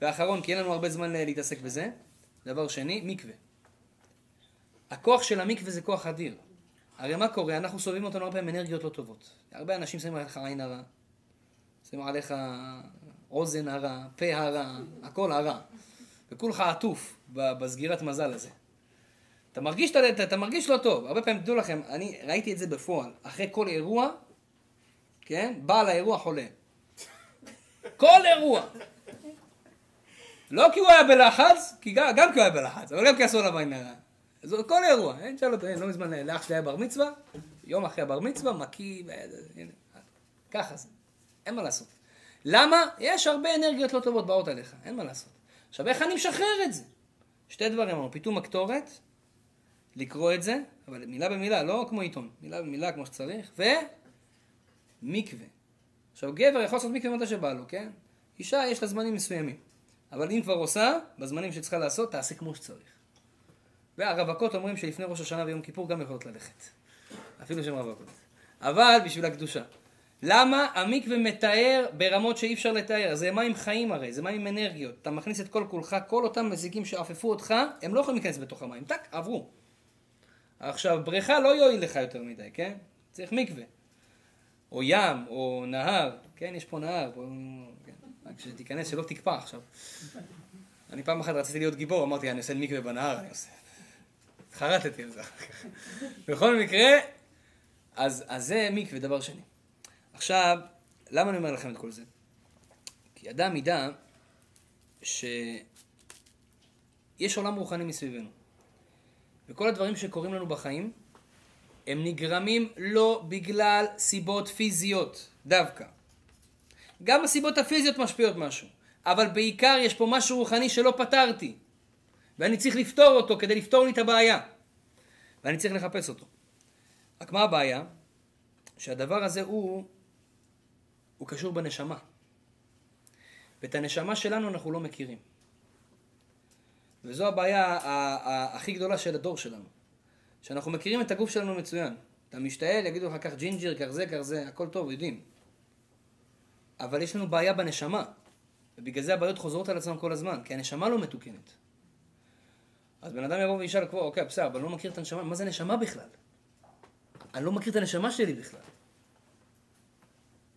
ואחרון, כי אין לנו הרבה זמן להתעסק בזה, דבר שני, מקווה. הכוח של המקווה זה כוח אדיר. הרי מה קורה? אנחנו סובבים אותנו הרבה פעמים אנרגיות לא טובות. הרבה אנשים שמים עליך עין הרע, שמים עליך אוזן הרע, פה הרע, הכל הרע. וכולך עטוף בסגירת מזל הזה. אתה מרגיש, אתה, אתה מרגיש לא טוב. הרבה פעמים, תדעו לכם, אני ראיתי את זה בפועל. אחרי כל אירוע, כן? בעל האירוע חולה. כל אירוע. לא כי הוא היה בלחץ, כי גם, גם כי הוא היה בלחץ, אבל גם כי עשו עליו עין הרע. זה כל אירוע, אין שאל אותו, לא מזמן לאח שלי היה בר מצווה, יום אחרי הבר מצווה, מקיא, ככה זה, אין מה לעשות. למה? יש הרבה אנרגיות לא טובות באות עליך, אין מה לעשות. עכשיו, איך אני משחרר את זה? שתי דברים אמרנו, פיתום הקטורת, לקרוא את זה, אבל מילה במילה, לא כמו עיתון, מילה במילה כמו שצריך, ומקווה. עכשיו, גבר יכול לעשות מקווה מתי שבא לו, כן? אישה יש לה זמנים מסוימים. אבל אם כבר עושה, בזמנים שצריכה לעשות, תעשה כמו שצריך. והרווקות אומרים שלפני ראש השנה ויום כיפור גם יכולות ללכת. אפילו שהן רווקות. אבל בשביל הקדושה. למה? המקווה מתאר ברמות שאי אפשר לתאר. זה מים חיים הרי, זה מים אנרגיות. אתה מכניס את כל כולך, כל אותם מזיקים שעפפו אותך, הם לא יכולים להיכנס בתוך המים. טאק, עברו. עכשיו, בריכה לא יועיל לך יותר מדי, כן? צריך מקווה. או ים, או נהר. כן, יש פה נהר. פה... כן. רק שתיכנס, שלא תקפא עכשיו. אני פעם אחת רציתי להיות גיבור, אמרתי, אני עושה מקווה בנהר, אני עושה. חרטתי על זה. בכל מקרה, אז, אז זה מקווה, דבר שני. עכשיו, למה אני אומר לכם את כל זה? כי אדם ידע שיש עולם רוחני מסביבנו. וכל הדברים שקורים לנו בחיים, הם נגרמים לא בגלל סיבות פיזיות, דווקא. גם הסיבות הפיזיות משפיעות משהו, אבל בעיקר יש פה משהו רוחני שלא פתרתי. ואני צריך לפתור אותו כדי לפתור לי את הבעיה. ואני צריך לחפש אותו. רק מה הבעיה? שהדבר הזה הוא, הוא קשור בנשמה. ואת הנשמה שלנו אנחנו לא מכירים. וזו הבעיה הכי גדולה של הדור שלנו. שאנחנו מכירים את הגוף שלנו מצוין. אתה משתעל, יגידו לך, קח ג'ינג'ר, קח זה, קח זה, הכל טוב, יודעים. אבל יש לנו בעיה בנשמה. ובגלל זה הבעיות חוזרות על עצמן כל הזמן, כי הנשמה לא מתוקנת. אז בן אדם יבוא וישאל, כבר, אוקיי, בסדר, אבל אני לא מכיר את הנשמה, מה זה נשמה בכלל? אני לא מכיר את הנשמה שלי בכלל.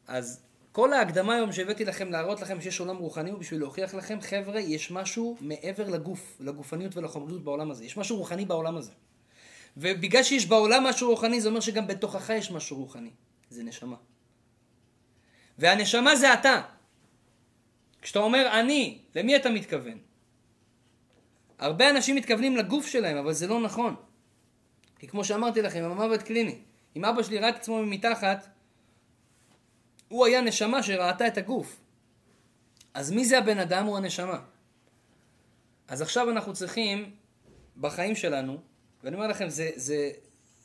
אז כל ההקדמה היום שהבאתי לכם להראות לכם שיש עולם רוחני הוא בשביל להוכיח לכם, חבר'ה, יש משהו מעבר לגוף, לגופניות ולחומריות בעולם הזה. יש משהו רוחני בעולם הזה. ובגלל שיש בעולם משהו רוחני, זה אומר שגם בתוכך יש משהו רוחני. זה נשמה. והנשמה זה אתה. כשאתה אומר אני, למי אתה מתכוון? הרבה אנשים מתכוונים לגוף שלהם, אבל זה לא נכון. כי כמו שאמרתי לכם, המוות קליני. אם אבא שלי ראה את עצמו מתחת, הוא היה נשמה שראתה את הגוף. אז מי זה הבן אדם? הוא הנשמה. אז עכשיו אנחנו צריכים, בחיים שלנו, ואני אומר לכם, זה, זה,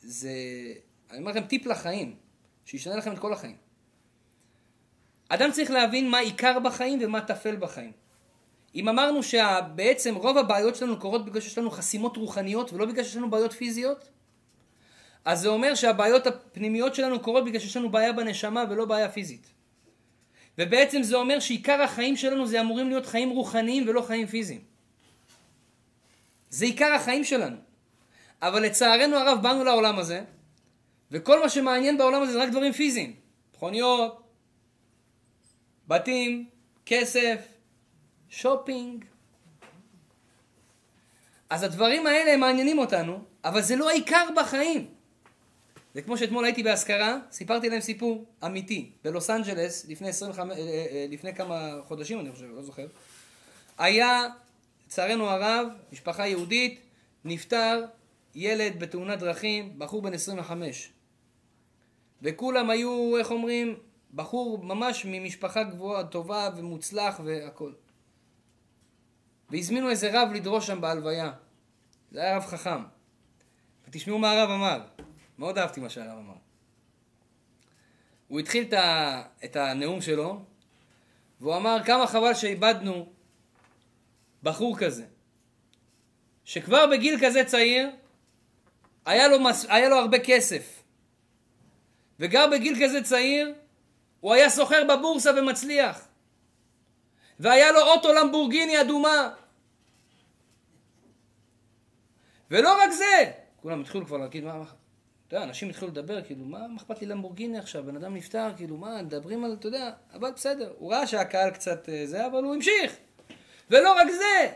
זה, אני אומר לכם טיפ לחיים, שישנה לכם את כל החיים. אדם צריך להבין מה עיקר בחיים ומה טפל בחיים. אם אמרנו שבעצם רוב הבעיות שלנו קורות בגלל שיש לנו חסימות רוחניות ולא בגלל שיש לנו בעיות פיזיות, אז זה אומר שהבעיות הפנימיות שלנו קורות בגלל שיש לנו בעיה בנשמה ולא בעיה פיזית. ובעצם זה אומר שעיקר החיים שלנו זה אמורים להיות חיים רוחניים ולא חיים פיזיים. זה עיקר החיים שלנו. אבל לצערנו הרב באנו לעולם הזה, וכל מה שמעניין בעולם הזה זה רק דברים פיזיים. מכוניות, בתים, כסף, שופינג. אז הדברים האלה הם מעניינים אותנו, אבל זה לא העיקר בחיים. זה כמו שאתמול הייתי באזכרה, סיפרתי להם סיפור אמיתי, בלוס אנג'לס, לפני, 25, אה, אה, לפני כמה חודשים, אני חושב, לא זוכר. היה, לצערנו הרב, משפחה יהודית, נפטר ילד בתאונת דרכים, בחור בן 25. וכולם היו, איך אומרים, בחור ממש ממשפחה גבוהה, טובה ומוצלח והכל. והזמינו איזה רב לדרוש שם בהלוויה. זה היה רב חכם. ותשמעו מה הרב אמר. מאוד אהבתי מה שהרב אמר. הוא התחיל את, הנאום שלו, והוא אמר כמה חבל שאיבדנו בחור כזה, שכבר בגיל כזה צעיר, היה לו, מס, היה לו הרבה כסף. וגר בגיל כזה צעיר, הוא היה סוחר בבורסה ומצליח. והיה לו אוטו למבורגיני אדומה. ולא רק זה, כולם התחילו כבר להגיד, מה, אתה יודע, אנשים התחילו לדבר, כאילו, מה, אכפת לי למבורגיני עכשיו, בן אדם נפטר, כאילו, מה, מדברים על, אתה יודע, אבל בסדר, הוא ראה שהקהל קצת אה, זה, אבל הוא המשיך. ולא רק זה,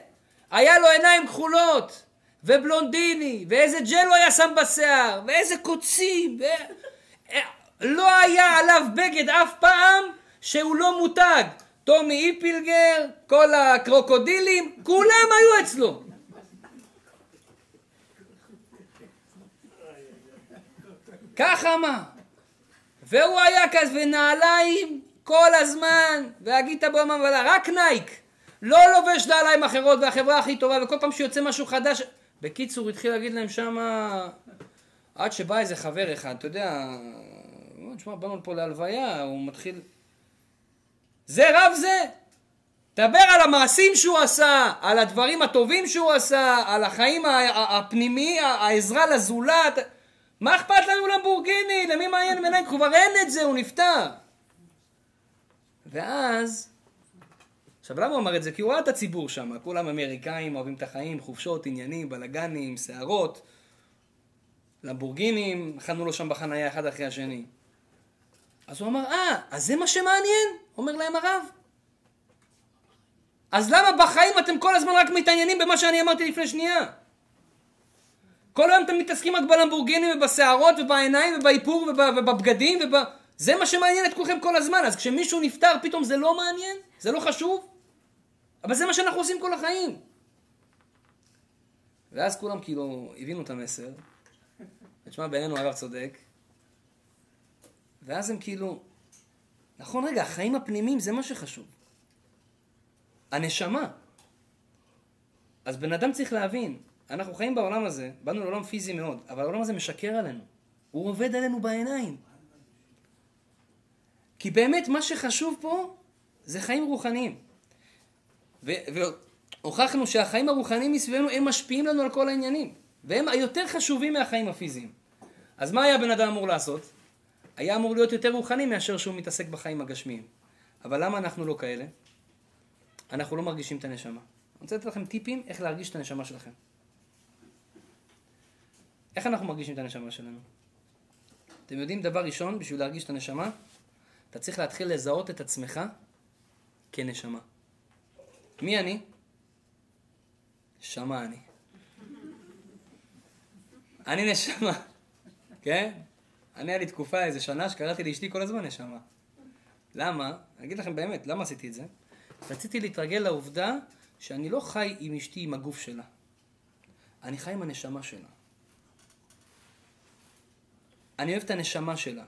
היה לו עיניים כחולות, ובלונדיני, ואיזה ג'ל הוא היה שם בשיער, ואיזה קוצים, ו... לא היה עליו בגד אף פעם שהוא לא מותג. טומי איפילגר, כל הקרוקודילים, כולם היו אצלו. ככה מה? והוא היה כזה, ונעליים כל הזמן, והגית בו המבלה, רק נייק. לא לובש נעליים אחרות, והחברה הכי טובה, וכל פעם שיוצא משהו חדש... בקיצור, התחיל להגיד להם שמה... עד שבא איזה חבר אחד, אתה יודע, תשמע, באנו פה להלוויה, הוא מתחיל... זה רב זה? דבר על המעשים שהוא עשה, על הדברים הטובים שהוא עשה, על החיים הפנימי, העזרה לזולת. מה אכפת לנו למבורגיני? למי מעניין מעיניים? כבר אין את זה, הוא נפטר. ואז... עכשיו למה הוא אמר את זה? כי הוא ראה את הציבור שם, כולם אמריקאים, אוהבים את החיים, חופשות, עניינים, בלאגנים, שערות, למבורגינים, אכלנו לו שם בחנייה אחד אחרי השני. אז הוא אמר, אה, אז זה מה שמעניין? אומר להם הרב. אז למה בחיים אתם כל הזמן רק מתעניינים במה שאני אמרתי לפני שנייה? כל היום אתם מתעסקים רק בלמבורגינים ובשערות ובעיניים ובאיפור ובבגדים וב... זה מה שמעניין את כולכם כל הזמן. אז כשמישהו נפטר פתאום זה לא מעניין? זה לא חשוב? אבל זה מה שאנחנו עושים כל החיים. ואז כולם כאילו הבינו את המסר. ותשמע, בעינינו הרב צודק. ואז הם כאילו, נכון רגע, החיים הפנימיים זה מה שחשוב. הנשמה. אז בן אדם צריך להבין, אנחנו חיים בעולם הזה, באנו לעולם פיזי מאוד, אבל העולם הזה משקר עלינו. הוא עובד עלינו בעיניים. כי באמת מה שחשוב פה זה חיים רוחניים. והוכחנו שהחיים הרוחניים מסביבנו הם משפיעים לנו על כל העניינים, והם היותר חשובים מהחיים הפיזיים. אז מה היה בן אדם אמור לעשות? היה אמור להיות יותר רוחני מאשר שהוא מתעסק בחיים הגשמיים. אבל למה אנחנו לא כאלה? אנחנו לא מרגישים את הנשמה. אני רוצה לתת לכם טיפים איך להרגיש את הנשמה שלכם. איך אנחנו מרגישים את הנשמה שלנו? אתם יודעים דבר ראשון, בשביל להרגיש את הנשמה, אתה צריך להתחיל לזהות את עצמך כנשמה. מי אני? נשמה אני. אני נשמה, כן? אני היה לי תקופה, איזה שנה, שקראתי לאשתי כל הזמן נשמה. למה? אני אגיד לכם באמת, למה עשיתי את זה? רציתי להתרגל לעובדה שאני לא חי עם אשתי עם הגוף שלה. אני חי עם הנשמה שלה. אני אוהב את הנשמה שלה.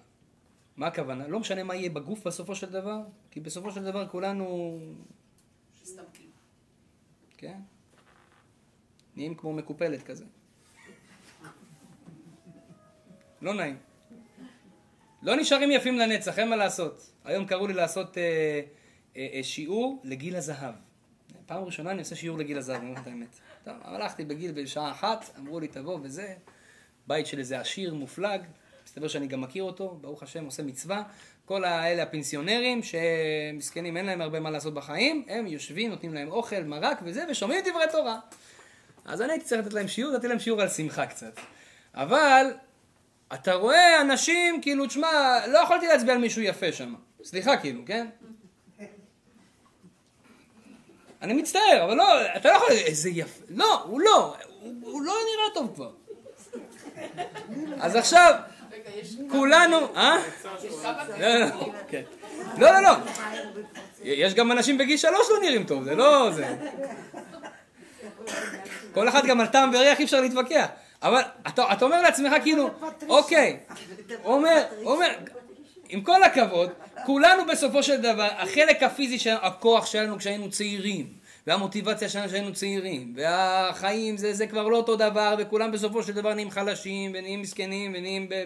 מה הכוונה? לא משנה מה יהיה בגוף בסופו של דבר, כי בסופו של דבר כולנו... מסתמכים. כן? נהיים כמו מקופלת כזה. לא נעים. לא נשארים יפים לנצח, אין מה לעשות. היום קראו לי לעשות אה, אה, אה, שיעור לגיל הזהב. פעם ראשונה אני עושה שיעור לגיל הזהב, אני אומר את האמת. טוב, הלכתי בגיל בשעה אחת, אמרו לי תבוא וזה, בית של איזה עשיר מופלג, מסתבר שאני גם מכיר אותו, ברוך השם עושה מצווה. כל האלה הפנסיונרים שמסכנים אין להם הרבה מה לעשות בחיים, הם יושבים, נותנים להם אוכל, מרק וזה, ושומעים דברי תורה. אז אני הייתי צריך לתת להם שיעור, נתתי להם שיעור על שמחה קצת. אבל אתה רואה אנשים, כאילו, תשמע, לא יכולתי להצביע על מישהו יפה שם. סליחה, כאילו, כן? אני מצטער, אבל לא, אתה לא יכול, איזה יפה, לא, הוא לא, הוא, הוא לא נראה טוב כבר. אז עכשיו, כולנו, אה? לא, לא, כן. לא, לא, לא. יש גם אנשים בגיל שלוש לא נראים טוב, זה לא זה. כל אחד גם על טעם וריח אי אפשר להתווכח. אבל אתה, אתה אומר לעצמך כאילו, אוקיי, אומר, אומר, עם כל הכבוד, כולנו בסופו של דבר, החלק הפיזי של הכוח שלנו כשהיינו צעירים, והמוטיבציה שלנו כשהיינו צעירים, והחיים זה, זה כבר לא אותו דבר, וכולם בסופו של דבר נהיים חלשים, ונהיים מסכנים, ונהיים ב...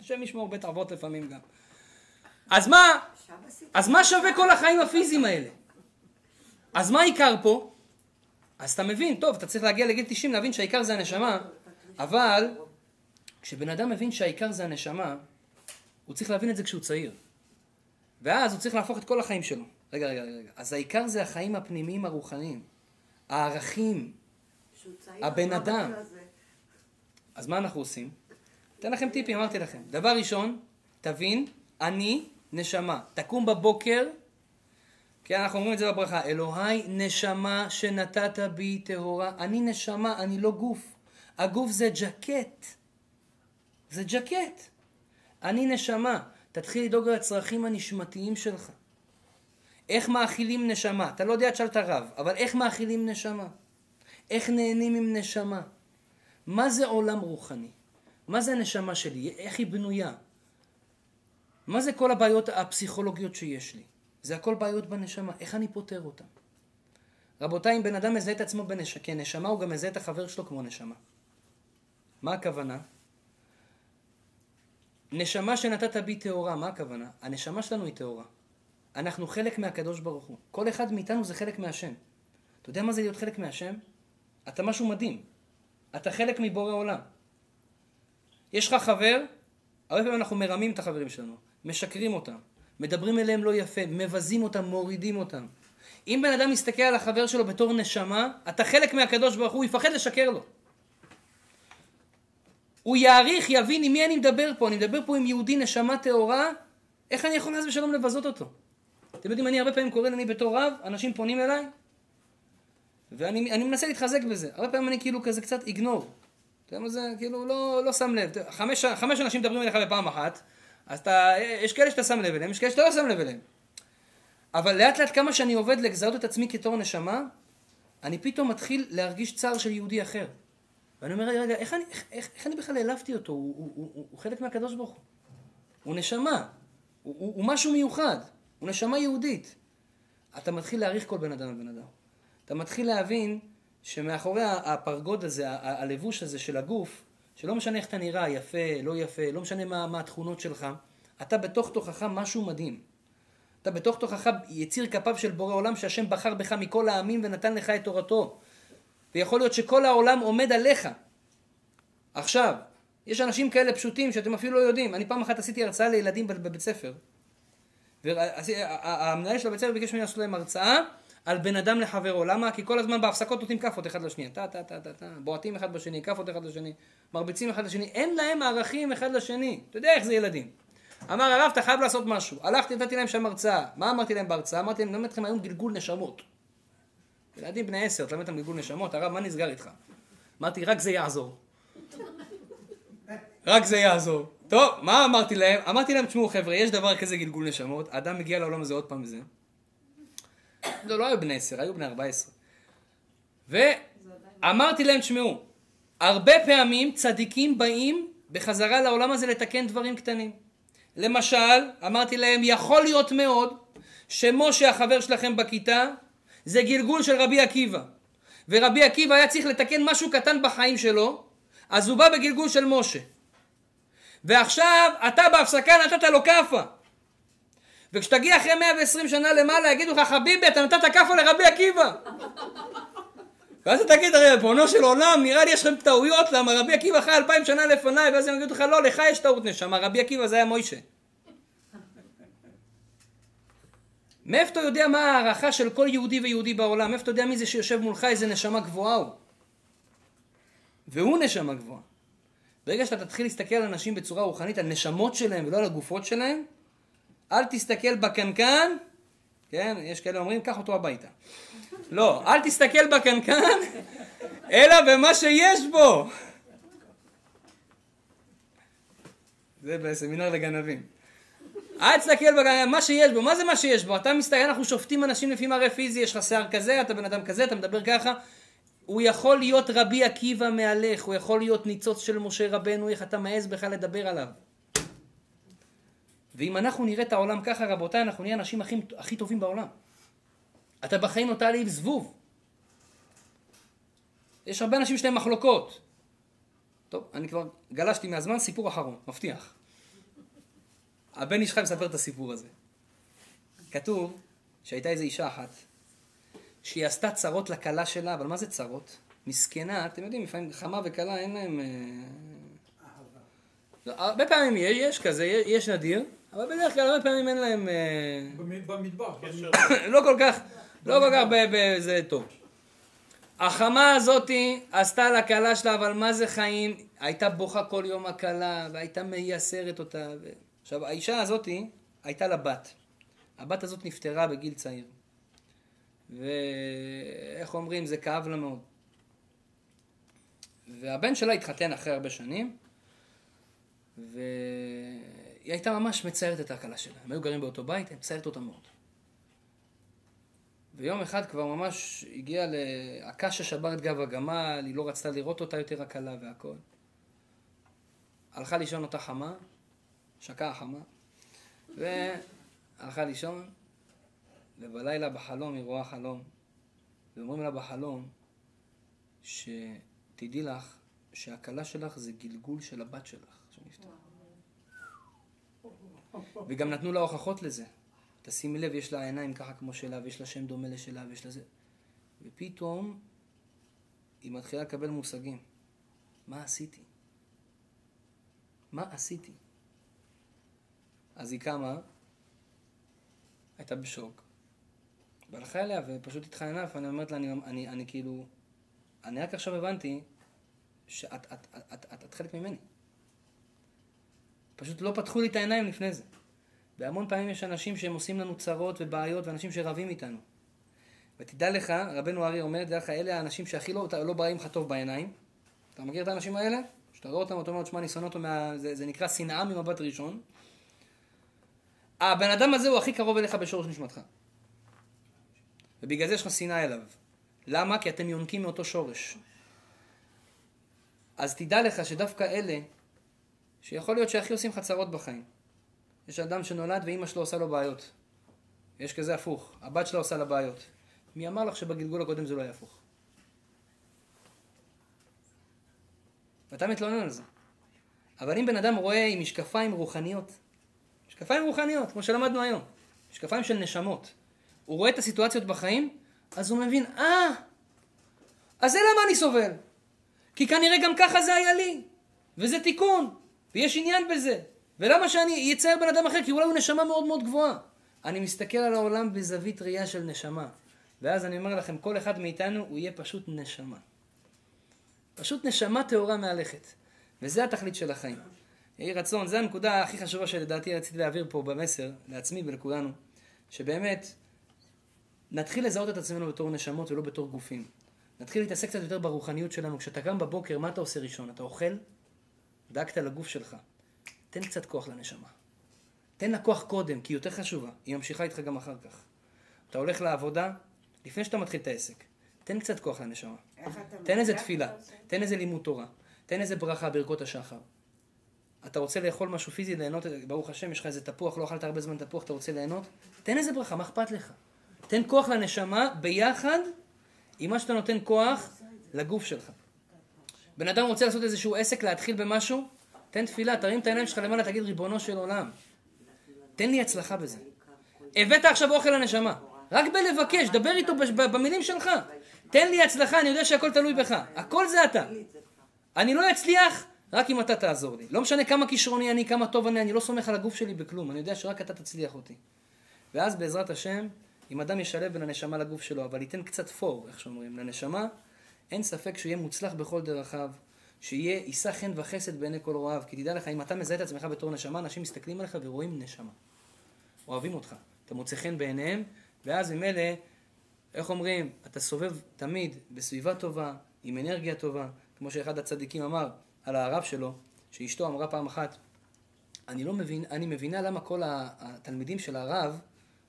השם ישמור בית אבות לפעמים גם. אז מה, אז מה שווה כל החיים הפיזיים האלה? אז מה העיקר פה? אז אתה מבין, טוב, אתה צריך להגיע לגיל 90 להבין שהעיקר זה הנשמה, אבל כשבן אדם מבין שהעיקר זה הנשמה, הוא צריך להבין את זה כשהוא צעיר. ואז הוא צריך להפוך את כל החיים שלו. רגע, רגע, רגע. אז העיקר זה החיים הפנימיים הרוחניים. הערכים. הבן אדם. אז מה אנחנו עושים? אתן לכם טיפים, אמרתי לכם. דבר ראשון, תבין, אני נשמה. תקום בבוקר, כי אנחנו אומרים את זה בברכה, אלוהי נשמה שנתת בי טהורה. אני נשמה, אני לא גוף. הגוף זה ג'קט. זה ג'קט. אני נשמה. תתחיל לדאוג לצרכים הנשמתיים שלך. איך מאכילים נשמה? אתה לא יודע, תשאל את הרב, אבל איך מאכילים נשמה? איך נהנים עם נשמה? מה זה עולם רוחני? מה זה הנשמה שלי? איך היא בנויה? מה זה כל הבעיות הפסיכולוגיות שיש לי? זה הכל בעיות בנשמה, איך אני פותר אותן? רבותיי, אם בן אדם מזהה את עצמו בנש... כנשמה, הוא גם מזהה את החבר שלו כמו נשמה. מה הכוונה? נשמה שנתת בי טהורה, מה הכוונה? הנשמה שלנו היא טהורה. אנחנו חלק מהקדוש ברוך הוא. כל אחד מאיתנו זה חלק מהשם. אתה יודע מה זה להיות חלק מהשם? אתה משהו מדהים. אתה חלק מבורא עולם. יש לך חבר, הרבה פעמים אנחנו מרמים את החברים שלנו, משקרים אותם, מדברים אליהם לא יפה, מבזים אותם, מורידים אותם. אם בן אדם מסתכל על החבר שלו בתור נשמה, אתה חלק מהקדוש ברוך הוא, יפחד לשקר לו. הוא יעריך, יבין עם מי אני מדבר פה. אני מדבר פה עם יהודי נשמה טהורה, איך אני יכול אז ושלום לבזות אותו? אתם יודעים, אני הרבה פעמים קורא לי בתור רב, אנשים פונים אליי, ואני מנסה להתחזק בזה. הרבה פעמים אני כאילו כזה קצת איגנור. אתה יודע מה זה? כאילו לא, לא שם לב. חמש, חמש אנשים מדברים אליך בפעם אחת, אז אתה, יש כאלה שאתה שם לב אליהם, יש כאלה שאתה לא שם לב אליהם. אבל לאט לאט כמה שאני עובד לזהות את עצמי כתור נשמה, אני פתאום מתחיל להרגיש צער של יהודי אחר. ואני אומר, רגע, איך אני, איך, איך, אני בכלל העלבתי אותו? הוא, הוא, הוא, הוא, הוא חלק מהקדוש ברוך הוא. הוא נשמה. הוא, הוא, הוא משהו מיוחד. הוא נשמה יהודית. אתה מתחיל להעריך כל בן אדם ובן אדם. אתה מתחיל להבין שמאחורי הפרגוד הזה, הלבוש הזה של הגוף, שלא משנה איך אתה נראה, יפה, לא יפה, לא משנה מה, מה התכונות שלך, אתה בתוך תוכך משהו מדהים. אתה בתוך תוכך יציר כפיו של בורא עולם שהשם בחר בך מכל העמים ונתן לך את תורתו. ויכול להיות שכל העולם עומד עליך. עכשיו, יש אנשים כאלה פשוטים שאתם אפילו לא יודעים. אני פעם אחת עשיתי הרצאה לילדים בבית ספר. והמנהל של הבית ספר ביקש ממני לעשות להם הרצאה על בן אדם לחברו. למה? כי כל הזמן בהפסקות נותנים כאפות אחד לשני. טה טה טה טה טה, בועטים אחד בשני, כאפות אחד לשני, מרביצים אחד לשני. אין להם ערכים אחד לשני. אתה יודע איך זה ילדים. אמר הרב, אתה חייב לעשות משהו. הלכתי, נתתי להם שם הרצאה. מה אמרתי להם בהרצאה? אמרתי להם, אני לומד אתכם היום גלגול נשמות. ילדים בני עשר, תלמד אותם גלגול נשמות, הרב, מה נסגר איתך? אמרתי, רק זה יעזור. רק זה יעזור. טוב, מה אמרתי להם? אמרתי להם, תשמעו חבר'ה, יש דבר כזה גלגול נשמות, אדם מגיע לעולם הזה עוד פעם וזה. לא, לא היו בני עשר, היו בני ארבע עשרה. ואמרתי להם, תשמעו, הרבה פעמים צדיקים באים בחזרה לעולם הזה לתקן דברים קטנים. למשל, אמרתי להם, יכול להיות מאוד שמשה החבר שלכם בכיתה זה גלגול של רבי עקיבא. ורבי עקיבא היה צריך לתקן משהו קטן בחיים שלו, אז הוא בא בגלגול של משה. ועכשיו אתה בהפסקה נתת לו כאפה. וכשתגיע אחרי 120 שנה למעלה יגידו לך חביבי אתה נתת כאפה לרבי עקיבא. *laughs* ואז אתה תגיד, הרי ריבונו של עולם, נראה לי יש לכם טעויות, למה רבי עקיבא חי אלפיים שנה לפניי, ואז הם יגידו לך, לא, לך יש טעות נשמה, רבי עקיבא זה היה מוישה. מאיפה אתה יודע מה ההערכה של כל יהודי ויהודי בעולם? מאיפה אתה יודע מי זה שיושב מולך איזה נשמה גבוהה הוא? והוא נשמה גבוהה. ברגע שאתה תתחיל להסתכל על אנשים בצורה רוחנית, על נשמות שלהם ולא על הגופות שלהם, אל תסתכל בקנקן, כן, יש כאלה אומרים, קח אותו הביתה. *laughs* לא, אל תסתכל בקנקן, *laughs* אלא במה שיש בו. זה בסמינר לגנבים. אל תסתכל במה שיש בו, מה זה מה שיש בו? אתה מסתכל, אנחנו שופטים אנשים לפי מראה פיזי, יש לך שיער כזה, אתה בן אדם כזה, אתה מדבר ככה. הוא יכול להיות רבי עקיבא מהלך, הוא יכול להיות ניצוץ של משה רבנו, איך אתה מעז בכלל לדבר עליו. ואם אנחנו נראה את העולם ככה, רבותיי, אנחנו נהיה האנשים הכי, הכי טובים בעולם. אתה בחיים נוטה להעיב זבוב. יש הרבה אנשים שיש להם מחלוקות. טוב, אני כבר גלשתי מהזמן, סיפור אחרון, מבטיח. הבן איש חי מספר את הסיפור הזה. כתוב שהייתה איזו אישה אחת, שהיא עשתה צרות לכלה שלה, אבל מה זה צרות? מסכנה, אתם יודעים, לפעמים חמה וכלה אין להם... אה, לא, הרבה פעמים יש, יש כזה, יש נדיר, אבל בדרך כלל הרבה פעמים אין להם... אה, במטבח. *laughs* לא כל כך, לא כל כך, זה טוב. החמה הזאתי עשתה לכלה שלה, אבל מה זה חיים? הייתה בוכה כל יום הכלה, והייתה מייסרת אותה. עכשיו, האישה הזאתי, הייתה לה בת. הבת הזאת נפטרה בגיל צעיר. ואיך אומרים, זה כאב לה מאוד. והבן שלה התחתן אחרי הרבה שנים, והיא הייתה ממש מציירת את הכלה שלה. הם היו גרים באותו בית, היא מציירת אותה מאוד. ויום אחד כבר ממש הגיע הקש ששבר את גב הגמל, היא לא רצתה לראות אותה יותר הכלה והכל. הלכה לישון אותה חמה, שקעה החמה, והלכה לישון, ובלילה בחלום היא רואה חלום, ואומרים לה בחלום, שתדעי לך שהכלה שלך זה גלגול של הבת שלך שנפטרה. וגם נתנו לה הוכחות לזה. תשימי לב, יש לה עיניים ככה כמו שלה, ויש לה שם דומה לשלה, ויש לה זה. ופתאום היא מתחילה לקבל מושגים. מה עשיתי? מה עשיתי? אז היא קמה, הייתה בשוק, והלכה אליה ופשוט התחננה, ואני אומרת לה, אני, אני, אני כאילו, אני רק עכשיו הבנתי שאת את, את, את, את, את חלק ממני. פשוט לא פתחו לי את העיניים לפני זה. והמון פעמים יש אנשים שהם עושים לנו צרות ובעיות ואנשים שרבים איתנו. ותדע לך, רבנו ארי אומר, תדע לך, אלה האנשים שהכי לא, לא באים לך טוב בעיניים. אתה מכיר את האנשים האלה? כשאתה רואה אותם, אתה אומר, תשמע, אני שונא אותו, מה... זה, זה נקרא שנאה ממבט ראשון. הבן אדם הזה הוא הכי קרוב אליך בשורש נשמתך. ובגלל זה יש לך שנאה אליו. למה? כי אתם יונקים מאותו שורש. אז תדע לך שדווקא אלה, שיכול להיות שהכי עושים לך צרות בחיים. יש אדם שנולד ואימא שלו עושה לו בעיות. יש כזה הפוך, הבת שלו עושה לה בעיות. מי אמר לך שבגלגול הקודם זה לא היה הפוך? ואתה מתלונן על זה. אבל אם בן אדם רואה עם משקפיים רוחניות, משקפיים רוחניות, כמו שלמדנו היום, משקפיים של נשמות. הוא רואה את הסיטואציות בחיים, אז הוא מבין, אה, אז זה למה אני סובל. כי כנראה גם ככה זה היה לי, וזה תיקון, ויש עניין בזה. ולמה שאני אצייר בן אדם אחר? כי אולי הוא נשמה מאוד מאוד גבוהה. אני מסתכל על העולם בזווית ראייה של נשמה. ואז אני אומר לכם, כל אחד מאיתנו הוא יהיה פשוט נשמה. פשוט נשמה טהורה מהלכת. וזה התכלית של החיים. יהי רצון, זו הנקודה הכי חשובה שלדעתי רציתי להעביר פה במסר, לעצמי ולכולנו, שבאמת נתחיל לזהות את עצמנו בתור נשמות ולא בתור גופים. נתחיל להתעסק קצת יותר ברוחניות שלנו. כשאתה קם בבוקר, מה אתה עושה ראשון? אתה אוכל? דאגת לגוף שלך. תן קצת כוח לנשמה. תן לה כוח קודם, כי היא יותר חשובה. היא ממשיכה איתך גם אחר כך. אתה הולך לעבודה, לפני שאתה מתחיל את העסק. תן קצת כוח לנשמה. תן איזה תפילה, תן איזה לימוד תורה, תן איזה ברכה ברכות השחר. אתה רוצה לאכול משהו פיזי, ליהנות, ברוך השם, יש לך איזה תפוח, לא אכלת הרבה זמן תפוח, אתה רוצה ליהנות? תן איזה ברכה, מה אכפת לך? תן כוח לנשמה ביחד עם מה שאתה נותן כוח לגוף שלך. בן אדם רוצה לעשות איזשהו עסק, להתחיל במשהו, תן תפילה, תרים את העיניים שלך למעלה, תגיד ריבונו של עולם. תן לי הצלחה בזה. הבאת עכשיו אוכל לנשמה. רק בלבקש, דבר איתו במילים שלך. תן לי הצלחה, אני יודע שהכל תלוי בך. הכל זה אתה. אני לא אצליח רק אם אתה תעזור לי. לא משנה כמה כישרוני אני, כמה טוב אני, אני לא סומך על הגוף שלי בכלום. אני יודע שרק אתה תצליח אותי. ואז בעזרת השם, אם אדם ישלב בין הנשמה לגוף שלו, אבל ייתן קצת פור, איך שאומרים, לנשמה, אין ספק שהוא יהיה מוצלח בכל דרכיו, שיהיה, יישא חן וחסד בעיני כל רואיו. כי תדע לך, אם אתה מזהה את עצמך בתור נשמה, אנשים מסתכלים עליך ורואים נשמה. אוהבים אותך. אתה מוצא חן בעיניהם, ואז ממילא, איך אומרים, אתה סובב תמיד בסביבה טובה, עם אנרגיה טובה, כמו שאחד הצדיקים אמר על הרב שלו, שאשתו אמרה פעם אחת, אני לא מבין, אני מבינה למה כל התלמידים של הרב,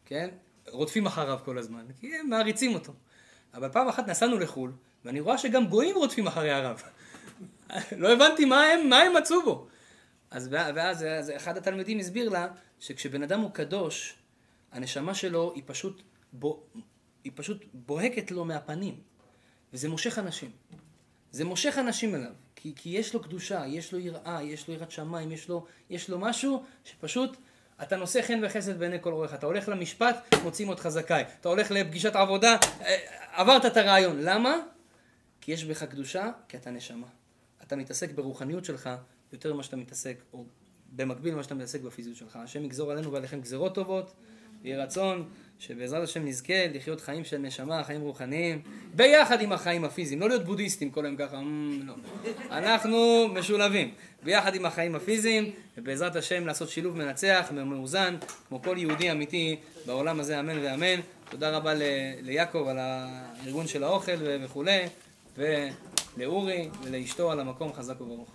כן, רודפים אחריו כל הזמן, כי הם מעריצים אותו. אבל פעם אחת נסענו לחו"ל, ואני רואה שגם גויים רודפים אחרי הרב. *laughs* לא הבנתי מה הם, מה הם מצאו בו. אז ואז אחד התלמידים הסביר לה, שכשבן אדם הוא קדוש, הנשמה שלו היא פשוט, בו, היא פשוט בוהקת לו מהפנים. וזה מושך אנשים. זה מושך אנשים אליו. כי, כי יש לו קדושה, יש לו יראה, יש לו יראת שמיים, יש לו, יש לו משהו שפשוט אתה נושא חן וחסד בעיני כל רואיך. אתה הולך למשפט, מוצאים אותך זכאי. אתה הולך לפגישת עבודה, אה, עברת את הרעיון. למה? כי יש בך קדושה, כי אתה נשמה. אתה מתעסק ברוחניות שלך יותר ממה שאתה מתעסק, או במקביל למה שאתה מתעסק בפיזיות שלך. השם יגזור עלינו ועליכם גזרות טובות, ויהי רצון שבעזרת השם נזכה לחיות חיים של נשמה, חיים רוחניים, ביחד עם החיים הפיזיים, לא להיות בודהיסטים כל היום ככה, לא. אנחנו משולבים, ביחד עם החיים הפיזיים, ובעזרת השם לעשות שילוב מנצח ומאוזן, כמו כל יהודי אמיתי בעולם הזה, אמן ואמן. תודה רבה ליעקב על הארגון של האוכל וכולי, ולאורי ולאשתו על המקום חזק וברוך.